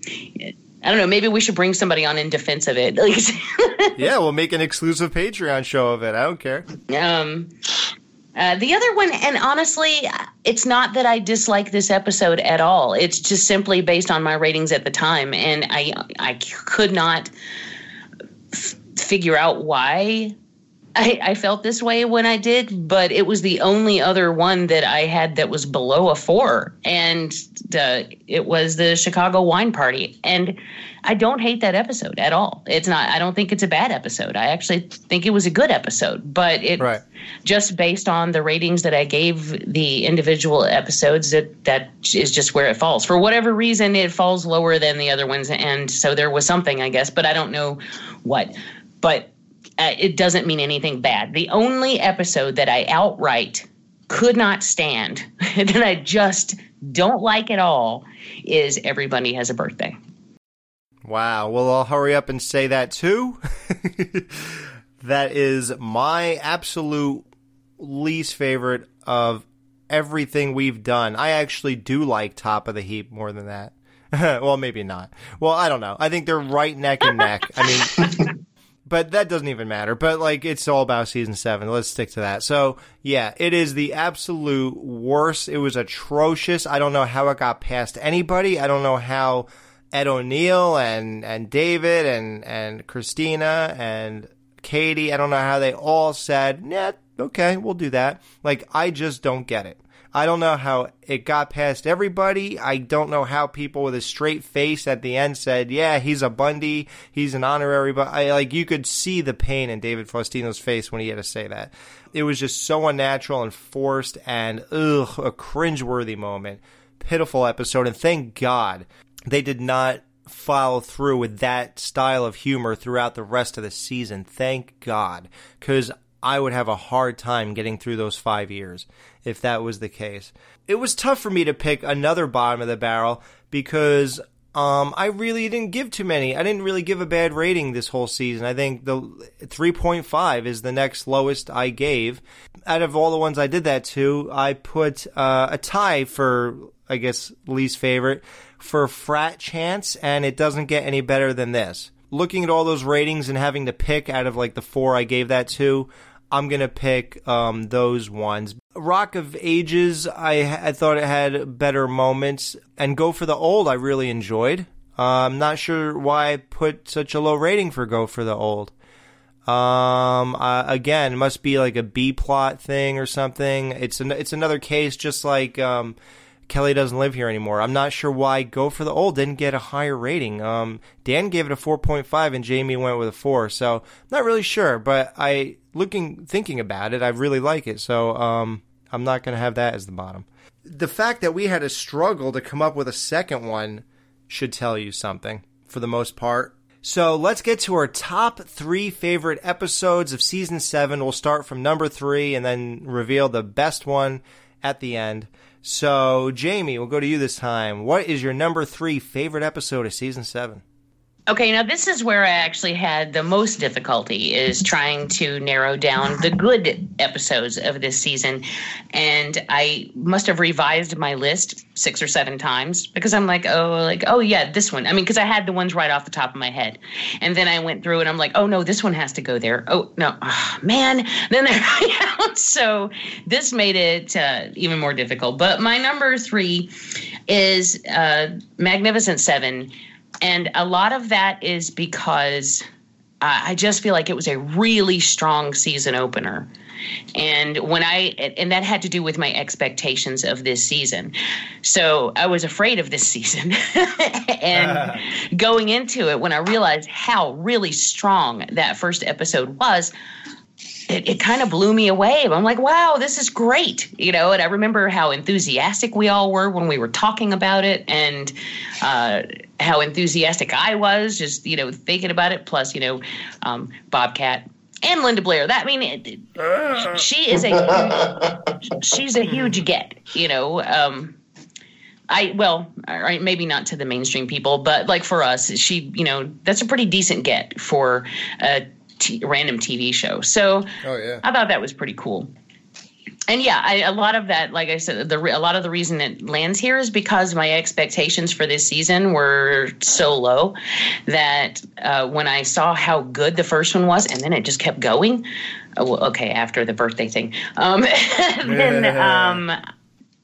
I don't know. Maybe we should bring somebody on in defense of it. Like, yeah, we'll make an exclusive Patreon show of it. I don't care. um, uh, the other one, and honestly, it's not that I dislike this episode at all. It's just simply based on my ratings at the time, and I I could not f- figure out why I, I felt this way when I did, but it was the only other one that I had that was below a four, and uh, it was the Chicago Wine Party. And I don't hate that episode at all. It's not. I don't think it's a bad episode. I actually think it was a good episode, but it Right. just based on the ratings that I gave the individual episodes, that that is just where it falls. For whatever reason, it falls lower than the other ones, and so there was something, I guess, but I don't know what. But uh, it doesn't mean anything bad. The only episode that I outright could not stand, that I just don't like at all, is Everybody Has a Birthday. Wow. Well, I'll hurry up and say that too. that is my absolute least favorite of everything we've done. I actually do like Top of the Heap more than that. well, maybe not. Well, I don't know. I think they're right neck and neck. I mean, but that doesn't even matter. But like, it's all about season seven. Let's stick to that. So yeah, it is the absolute worst. It was atrocious. I don't know how it got past anybody. I don't know how Ed O'Neill and and David and and Christina and Katey. I don't know how they all said, "Yeah, okay, we'll do that." Like, I just don't get it. I don't know how it got past everybody. I don't know how people with a straight face at the end said, "Yeah, he's a Bundy. He's an honorary." But I like you could see the pain in David Faustino's face when he had to say that. It was just so unnatural and forced, and ugh, a cringeworthy moment. Pitiful episode, and thank God they did not follow through with that style of humor throughout the rest of the season. Thank God, because I would have a hard time getting through those five years if that was the case. It was tough for me to pick another bottom of the barrel because um, I really didn't give too many. I didn't really give a bad rating this whole season. I think the 3.5 is the next lowest I gave. Out of all the ones I did that to, I put uh, a tie for, I guess, least favorite for Frat Chance, and it doesn't get any better than this. Looking at all those ratings and having to pick out of like the four I gave that to, I'm gonna pick um, those ones. Rock of Ages, I I thought it had better moments, and Go for the Old, I really enjoyed. Uh, I'm not sure why I put such a low rating for Go for the Old. Um, uh, again, it must be like a B plot thing or something. It's an, it's another case, just like um, Kelly doesn't live here anymore. I'm not sure why Go for the Old didn't get a higher rating. Um, Dan gave it a 4.5 and Jamie went with a 4. So, not really sure, but I looking thinking about it, I really like it. So, um, I'm not going to have that as the bottom. The fact that we had a struggle to come up with a second one should tell you something for the most part. So let's get to our top three favorite episodes of season seven. We'll start from number three and then reveal the best one at the end. So, Jamie, we'll go to you this time. What is your number three favorite episode of season seven? Okay, now this is where I actually had the most difficulty is trying to narrow down the good episodes of this season. And I must have revised my list six or seven times because I'm like, oh, like, oh yeah, this one. I mean, because I had the ones right off the top of my head. And then I went through and I'm like, oh no, this one has to go there. Oh no, oh, man. Then there so this made it uh, even more difficult. But my number three is uh, Magnificent Seven and a lot of that is because uh, I just feel like it was a really strong season opener. And when I, and that had to do with my expectations of this season. So I was afraid of this season. and going into it, when I realized how really strong that first episode was, it, it kind of blew me away. I'm like, wow, this is great. You know, and I remember how enthusiastic we all were when we were talking about it and uh, how enthusiastic I was just, you know, thinking about it. Plus, you know, um, Bobcat and Linda Blair. That I mean, it, it, she is a huge, she's a huge get. You know, um, I well, all right, maybe not to the mainstream people, but like for us, she, you know, that's a pretty decent get for a t- random TV show. So Oh, yeah. I thought that was pretty cool. And yeah, I, a lot of that, like I said, the a lot of the reason it lands here is because my expectations for this season were so low that uh, when I saw how good the first one was, and then it just kept going. Oh, okay, after the birthday thing, um, then um,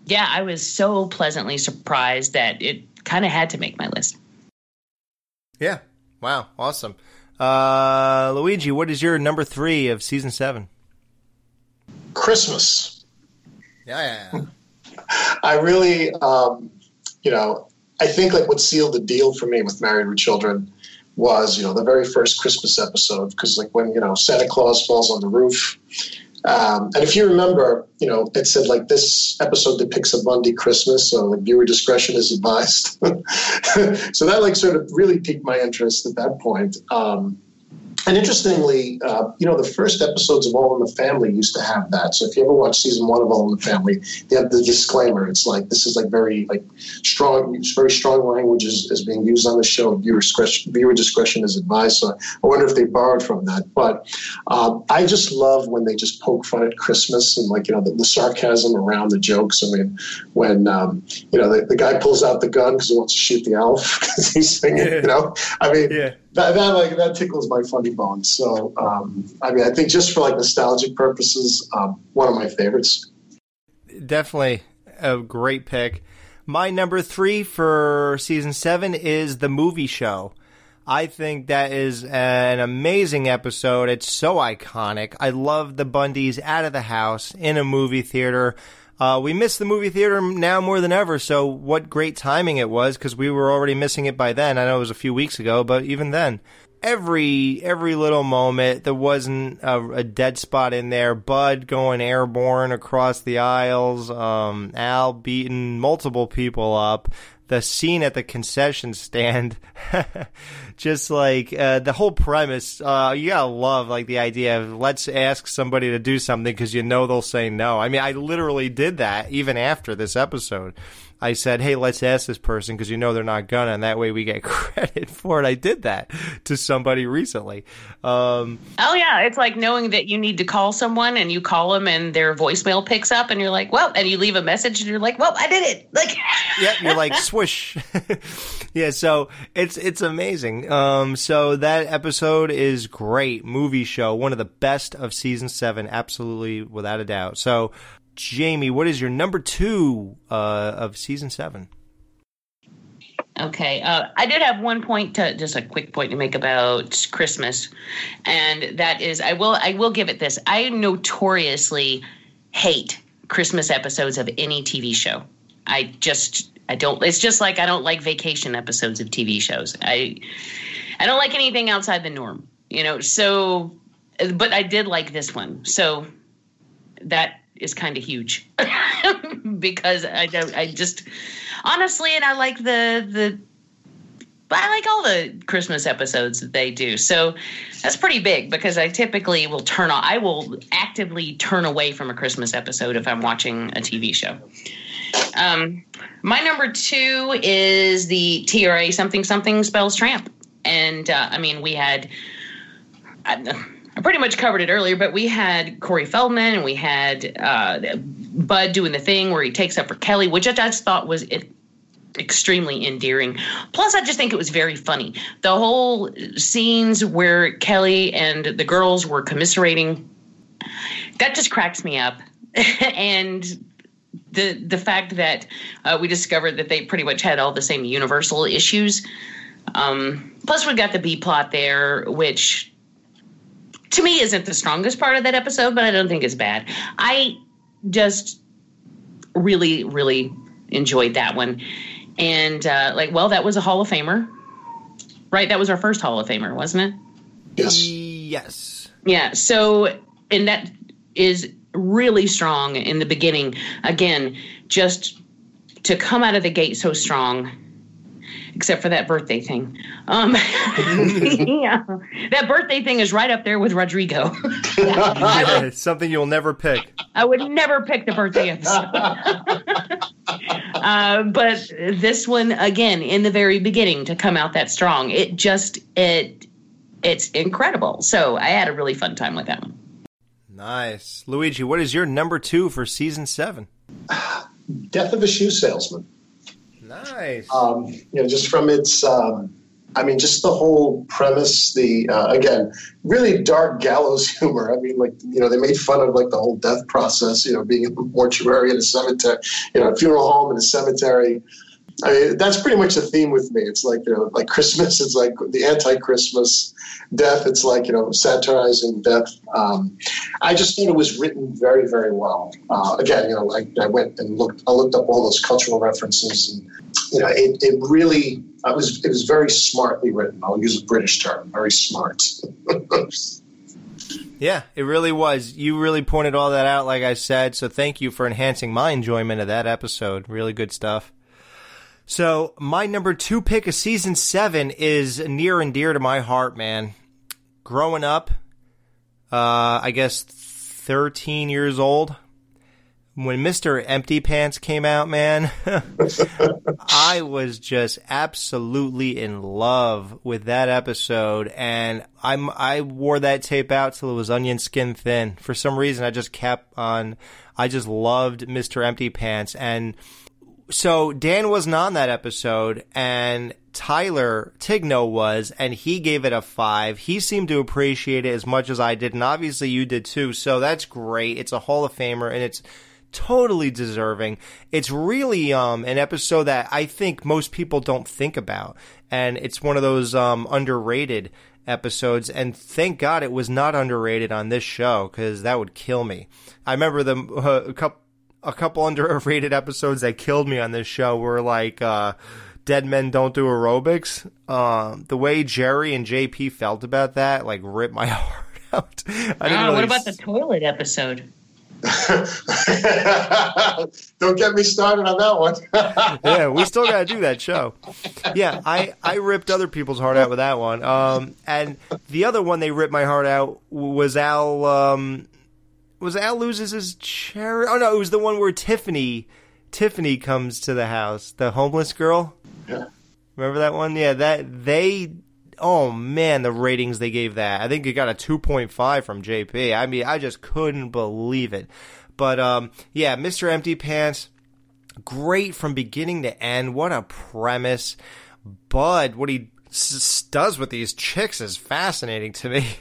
yeah, I was so pleasantly surprised that it kind of had to make my list. Yeah. Wow. Awesome. Uh, Luigi, what is your number three of season seven? Christmas. Yeah. yeah. I really, um, you know, I think like what sealed the deal for me with Married with Children was, you know, the very first Christmas episode because like when you know Santa Claus falls on the roof, um, and if you remember, you know, it said like this episode depicts a Bundy Christmas, so like viewer discretion is advised. so that like sort of really piqued my interest at that point. Um, and interestingly, uh, you know, the first episodes of All in the Family used to have that. So if you ever watch season one of All in the Family, they have the disclaimer. It's like this is like very like strong, very strong language is, is being used on the show. Viewer discretion, viewer discretion is advised. So I wonder if they borrowed from that. But um, I just love when they just poke fun at Christmas and like you know the, the sarcasm around the jokes. I mean, when um, you know the, the guy pulls out the gun because he wants to shoot the elf because he's singing. Yeah. You know, I mean. Yeah that, that like that tickles my funny bone. So um, I mean, I think just for like nostalgic purposes, um, one of my favorites. Definitely a great pick. My number three for season seven is the movie show. I think that is an amazing episode. It's so iconic. I love the Bundys out of the house in a movie theater. Uh, we miss the movie theater now more than ever. So what great timing it was because we were already missing it by then. I know it was a few weeks ago, but even then, every every little moment there wasn't a, a dead spot in there. Bud going airborne across the aisles. Um, Al beating multiple people up the scene at the concession stand, just like uh, the whole premise, uh, you gotta love like the idea of let's ask somebody to do something because you know they'll say no. I mean, I literally did that even after this episode. I said, "Hey, let's ask this person because you know they're not gonna, and that way we get credit for it." I did that to somebody recently. Um, oh yeah, it's like knowing that you need to call someone, and you call them, and their voicemail picks up, and you're like, "Well," and you leave a message, and you're like, "Well, I did it!" Like, yeah, you're like swoosh. yeah, so it's it's amazing. Um, so that episode is great. Movie show, one of the best of season seven, absolutely without a doubt. So Jamie, what is your number two uh, of season seven? Okay, uh, I did have one point to just a quick point to make about Christmas, and that is I will I will give it this. I notoriously hate Christmas episodes of any TV show. I just I don't. It's just like I don't like vacation episodes of TV shows. I I don't like anything outside the norm. You know. So, but I did like this one. So that is kind of huge because I don't, I just honestly, and I like the the I like all the Christmas episodes that they do. So that's pretty big because I typically will turn on, I will actively turn away from a Christmas episode if I'm watching a TV show. Um, my number two is the TRA something something spells tramp. And uh, I mean, we had. I, I pretty much covered it earlier, but we had Corey Feldman and we had uh, Bud doing the thing where he takes up for Kelly, which I just thought was it, extremely endearing. Plus, I just think it was very funny. The whole scenes where Kelly and the girls were commiserating, that just cracks me up. and the the fact that uh, we discovered that they pretty much had all the same universal issues. Um, plus, we got the B plot there, which to me isn't the strongest part of that episode, but I don't think it's bad. I just really, really enjoyed that one. And uh, like, well, that was a Hall of Famer, right? That was our first Hall of Famer, wasn't it? Yes. Yes. Yeah. So, and that is really strong in the beginning. Again, just to come out of the gate so strong except for that birthday thing. Um, yeah, that birthday thing is right up there with Rodrigo. yeah, it's something you'll never pick. I would never pick the birthday episode. uh, but this one, again, in the very beginning, to come out that strong, it just it it's incredible. So I had a really fun time with that one. Nice. Luigi, what is your number two for season seven? Death of a Shoe Salesman. Nice. Um, you know, just from its, um, I mean, just the whole premise. The uh, again, really dark gallows humor. I mean, like you know, they made fun of like the whole death process. You know, being in a mortuary in a cemetery, you know, a funeral home in a cemetery. I mean, that's pretty much the theme with me. It's like you know, like Christmas. It's like the anti-Christmas death. It's like you know, satirizing death. Um, I just thought it was written very, very well. Uh, again, you know, I, I went and looked. I looked up all those cultural references, and you know, it, it really. I was. It was very smartly written. I'll use a British term. Very smart. yeah, it really was. You really pointed all that out, like I said. So thank you for enhancing my enjoyment of that episode. Really good stuff. So my number two pick of season seven is near and dear to my heart, man. Growing up, uh, I guess 13 years old, when Mr. Empty Pants came out, man, I was just absolutely in love with that episode, and I'm I wore that tape out till it was onion skin thin. For some reason, I just kept on. I just loved Mr. Empty Pants, and so Dan wasn't on that episode, and Tyler Tigno was, and he gave it a five. He seemed to appreciate it as much as I did, and obviously you did too. So that's great. It's a Hall of Famer, and it's totally deserving. It's really um an episode that I think most people don't think about, and it's one of those um underrated episodes. And thank God it was not underrated on this show because that would kill me. I remember the uh, a couple a couple underrated episodes that killed me on this show were like uh, Dead Men Don't Do Aerobics. Um, the way Jerry and JP felt about that, like, ripped my heart out. I didn't ah, really what about the toilet episode? Don't get me started on that one. yeah, we still got to do that show. Yeah, I, I ripped other people's heart out with that one. Um, and the other one they ripped my heart out was Al um, was Al loses his chair? Oh no, it was the one where Tiffany Tiffany comes to the house, the homeless girl. Yeah. Remember that one? Yeah, that they oh man, the ratings they gave that. I think it got a 2.5 from JP. I mean, I just couldn't believe it. But um yeah, Mr. Empty Pants great from beginning to end. What a premise. Bud, what he s- does with these chicks is fascinating to me.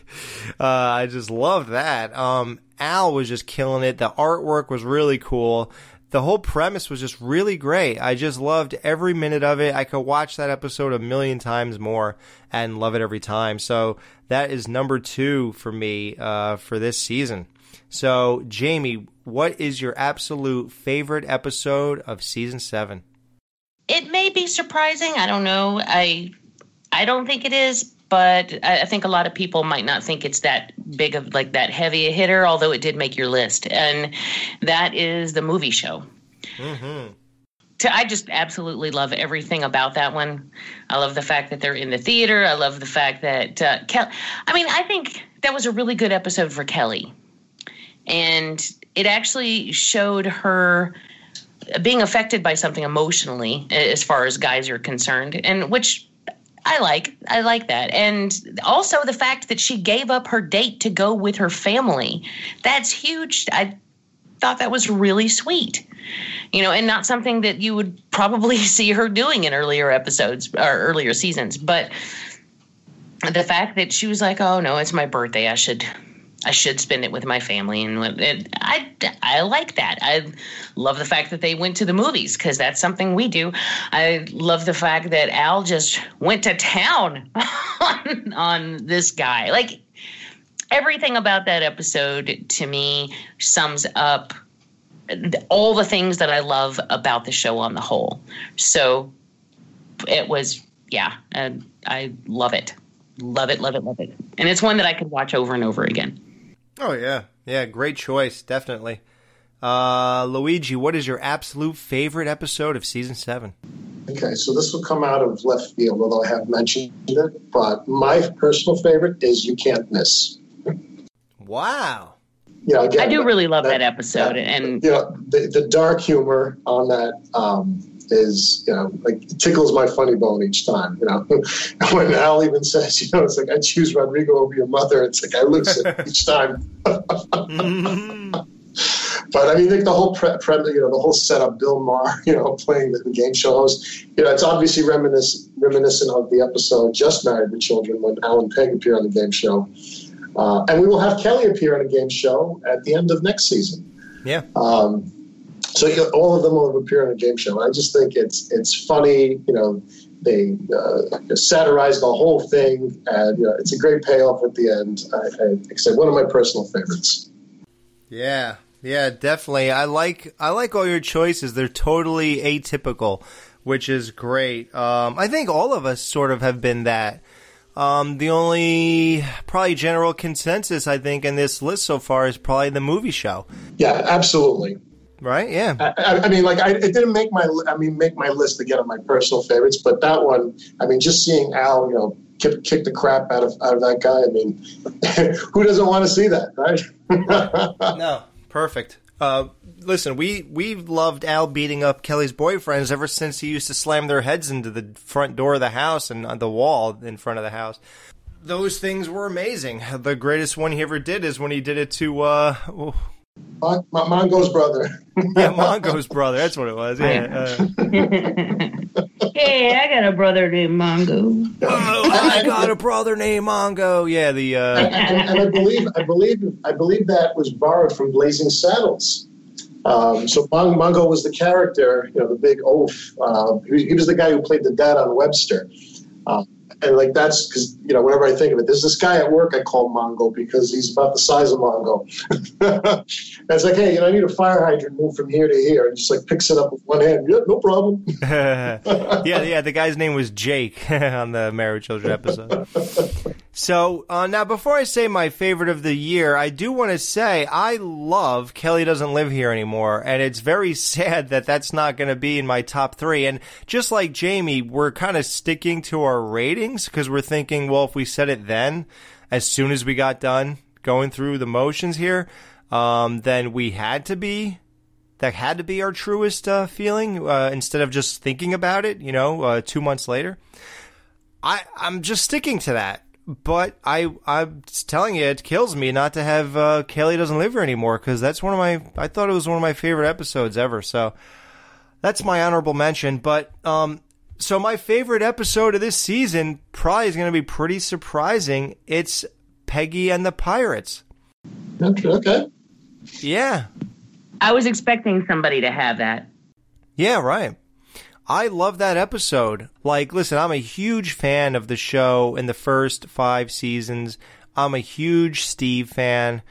Uh, I just love that. Um, Al was just killing it. The artwork was really cool. The whole premise was just really great. I just loved every minute of it. I could watch that episode a million times more and love it every time. So that is number two for me uh, for this season. So, Jamie, what is your absolute favorite episode of season seven? It may be surprising. I don't know. I I don't think it is, but I think a lot of people might not think it's that big of like that heavy a hitter, although it did make your list. And that is the movie show. Mm-hmm. I just absolutely love everything about that one. I love the fact that they're in the theater. I love the fact that uh, Kelly. I mean, I think that was a really good episode for Kelly, and it actually showed her being affected by something emotionally, as far as guys are concerned, and which I like I like that. And also the fact that she gave up her date to go with her family. That's huge. I thought that was really sweet. You know, and not something that you would probably see her doing in earlier episodes or earlier seasons, but the fact that she was like, "Oh no, it's my birthday. I should I should spend it with my family, and it, I I like that. I love the fact that they went to the movies because that's something we do. I love the fact that Al just went to town on, on this guy. Like everything about that episode to me sums up all the things that I love about the show on the whole. So it was yeah, and I love it. Love it, love it, love it. And it's one that I could watch over and over again. Oh yeah, yeah, great choice, definitely. Uh, Luigi, what is your absolute favorite episode of season seven? Okay, so this will come out of left field, although I have mentioned it. But my personal favorite is "You Can't Miss." Wow. Yeah, again, I do really love that, that episode, that, and you know the, the dark humor on that. Um, is you know like tickles my funny bone each time. You know, when Al even says, you know, it's like I choose Rodrigo over your mother. It's like I lose it each time. But I mean, like the whole pre, pre, you know, the whole setup, Bill Maher, you know, playing the, the game show host, you know, it's obviously reminiscent reminiscent of the episode "Just Married with Children" when Al and Peg appeared on the game show, uh, and we will have Kelly appear on a game show at the end of next season. Yeah. Um, so you know, all of them will appear on a game show. I just think it's it's funny. You know, they uh, satirize the whole thing, and you know, it's a great payoff at the end. I, I, said, one of my personal favorites. Yeah, yeah, definitely. I like I like all your choices. They're totally atypical, which is great. Um, I think all of us sort of have been that. Um, the only probably general consensus I think in this list so far is probably the movie show. Yeah, absolutely. Right? Yeah. I, I mean, like, I, it didn't make my, I mean, make my list again of my personal favorites, but that one, I mean, just seeing Al, you know, kick, kick the crap out of out of that guy. I mean, who doesn't want to see that, right? no, perfect. Uh, listen, we we loved Al beating up Kelly's boyfriends ever since he used to slam their heads into the front door of the house and on the wall in front of the house. Those things were amazing. The greatest one he ever did is when he did it to uh, Mon- Mon- Mongo's brother. yeah, Mongo's brother. That's what it was. Yeah. Uh, hey, I got a brother named Mongo. oh, I got a brother named Mongo. Yeah, the uh, and, and I believe, I believe, I believe that was borrowed from Blazing Saddles. Um, so Mon- Mongo was the character, you know, the big oaf. Uh, he, he was the guy who played the dad on Webster. Um, and like that's because you know whenever I think of it, there's this guy at work I call Mongo because he's about the size of Mongo. and it's like, hey, you know, I need a fire hydrant move from here to here, and just like picks it up with one hand. Yeah, no problem. yeah, yeah. The guy's name was Jake on the Married Children episode. So uh, now, before I say my favorite of the year, I do want to say I love Kelly doesn't live here anymore, and it's very sad that that's not going to be in my top three. And just like Jamie, we're kind of sticking to our ratings because we're thinking, well, if we said it then, as soon as we got done going through the motions here, um, then we had to be that had to be our truest uh, feeling uh, instead of just thinking about it, you know, uh, two months later. I, I'm just sticking to that. But I, I'm telling you, it kills me not to have uh, Kelly doesn't live here anymore because that's one of my. I thought it was one of my favorite episodes ever. So that's my honorable mention. But um, so my favorite episode of this season probably is going to be pretty surprising. It's Peggy and the Pirates. Okay. Yeah. I was expecting somebody to have that. Yeah, right. I love that episode. Like, listen, I'm a huge fan of the show in the first five seasons. I'm a huge Steve fan.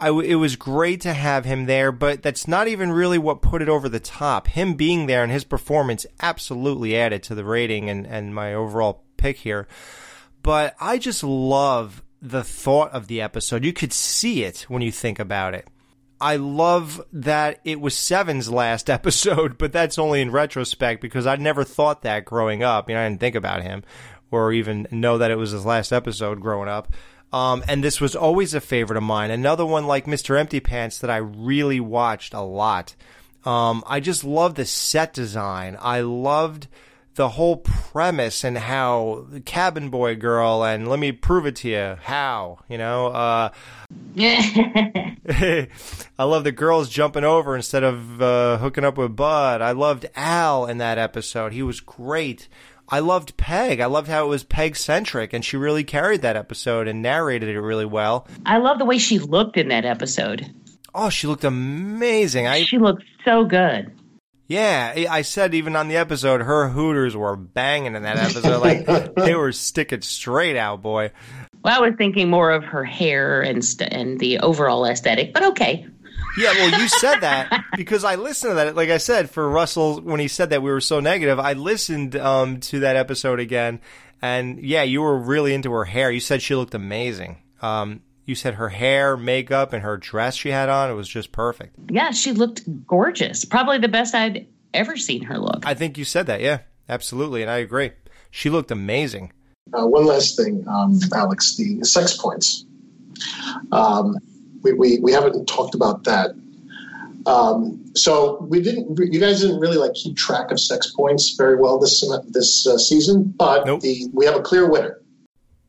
It was great to have him there, but that's not even really what put it over the top. Him being there and his performance absolutely added to the rating and, and my overall pick here. But I just love the thought of the episode. You could see it when you think about it. I love that it was Steve's last episode, but that's only in retrospect because I never thought that growing up. You know, I didn't think about him or even know that it was his last episode growing up. Um, and this was always a favorite of mine. Another one like Mr. Empty Pants that I really watched a lot. Um, I just loved the set design. I loved the whole premise and how the cabin boy girl and let me prove it to you how you know uh I love the girls jumping over instead of uh, hooking up with Bud. I loved Al in that episode. He was great. I loved Peg. I loved how it was Peg centric, and she really carried that episode and narrated it really well. I love the way she looked in that episode. Oh, she looked amazing. I She looked so good. yeah, I said even on the episode, her hooters were banging in that episode. Like they were sticking straight out, boy. Well, I was thinking more of her hair and st- and the overall aesthetic, but okay. Yeah, well, you said that because I listened to that. Like I said, for Russell, when he said that we were so negative, I listened um, to that episode again, and yeah, you were really into her hair. You said she looked amazing. Um, you said her hair, makeup, and her dress she had on it was just perfect. Yeah, she looked gorgeous. Probably the best I'd ever seen her look. I think you said that. Yeah, absolutely, and I agree. She looked amazing. Uh, one last thing, um, Alex, the sex points. Um, we, we, we haven't talked about that. Um, so we didn't. You guys didn't really like keep track of sex points very well this this uh, season, but Nope. the we have a clear winner.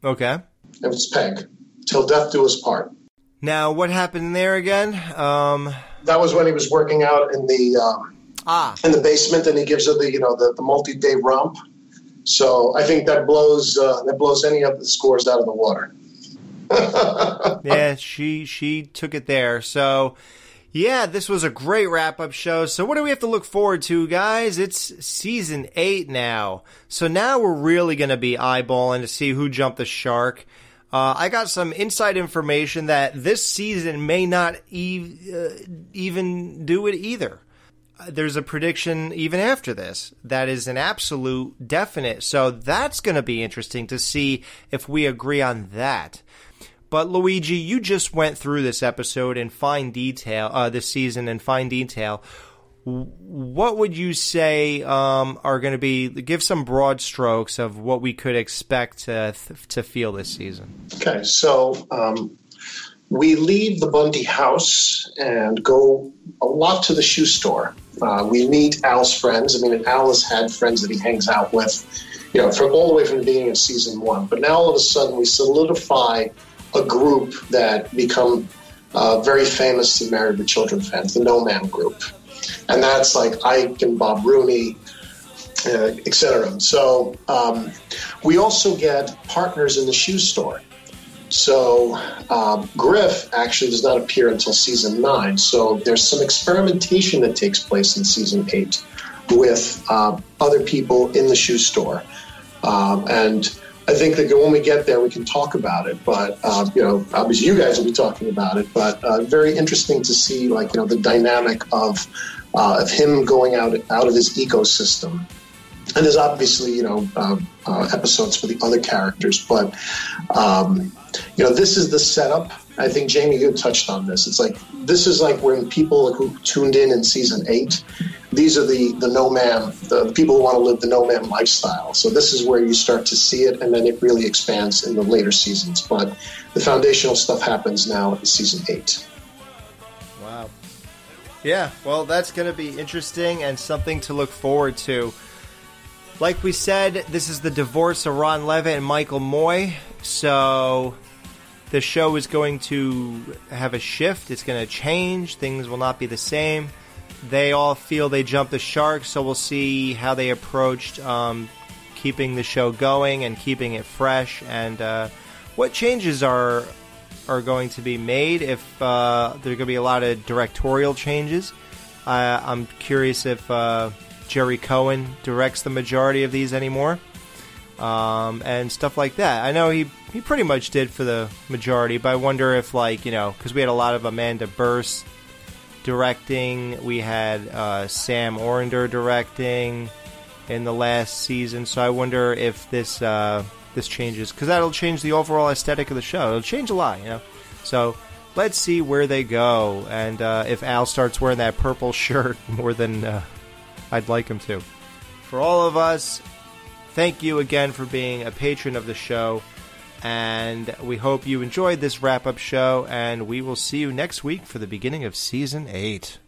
Okay. It was Peg. Till death do us part. Now, what happened there again? Um, That was when he was working out in the um, ah, in the basement, and he gives her the you know the, the multi day romp. So I think that blows uh, that blows any of the scores out of the water. yeah, she she took it there. So, yeah, this was a great wrap up show. So, what do we have to look forward to, guys? It's season eight now. So now we're really going to be eyeballing to see who jumped the shark. Uh, I got some inside information that this season may not e- uh, even do it either. Uh, There's a prediction even after this that is an absolute definite. So that's going to be interesting to see if we agree on that. But Luigi, you just went through this episode in fine detail, uh, this season in fine detail. What would you say um, are going to be? Give some broad strokes of what we could expect to to feel this season. Okay, so um, we leave the Bundy house and go a lot to the shoe store. Uh, we meet Al's friends. I mean, Al has had friends that he hangs out with, you know, from all the way from the beginning of season one. But now all of a sudden we solidify a group that become uh, very famous to Married with Children fans, the No Ma'am Group, and that's like Ike and Bob Rooney, uh, etc. So um, we also get partners in the shoe store. So um, Griff actually does not appear until season nine. So there's some experimentation that takes place in season eight with uh, other people in the shoe store, um, and I think that when we get there, we can talk about it. But uh, you know, obviously, you guys will be talking about it. But uh, very interesting to see, like you know, the dynamic of uh, of him going out out of his ecosystem and there's obviously you know uh, uh, episodes for the other characters, but um, you know this is the setup. I think Jamie, you touched on this. It's like this is like when people who tuned in in season eight. These are the the no ma'am, the, people who want to live the no ma'am lifestyle. So this is where you start to see it, and then it really expands in the later seasons. But the foundational stuff happens now in season eight. Wow. Yeah, well, that's going to be interesting and something to look forward to. Like we said, this is the divorce of Ron Leavitt and Michael Moye. So the show is going to have a shift. It's going to change. Things will not be the same. They all feel they jumped the shark, so we'll see how they approached um, keeping the show going and keeping it fresh, and uh, what changes are are going to be made. If uh, there are going to be a lot of directorial changes, uh, I'm curious if uh, Gerry Cohen directs the majority of these anymore, um, and stuff like that. I know he he pretty much did for the majority, but I wonder if like you know because we had a lot of Amanda Bearse directing, we had uh, Sam Orender directing in the last season, so I wonder if this uh, this changes because that'll change the overall aesthetic of the show. It'll change a lot, you know. So let's see where they go, and uh, if Al starts wearing that purple shirt more than uh, I'd like him to. For all of us, Thank you again for being a patron of the show. And we hope you enjoyed this wrap up show. And we will see you next week for the beginning of season eight.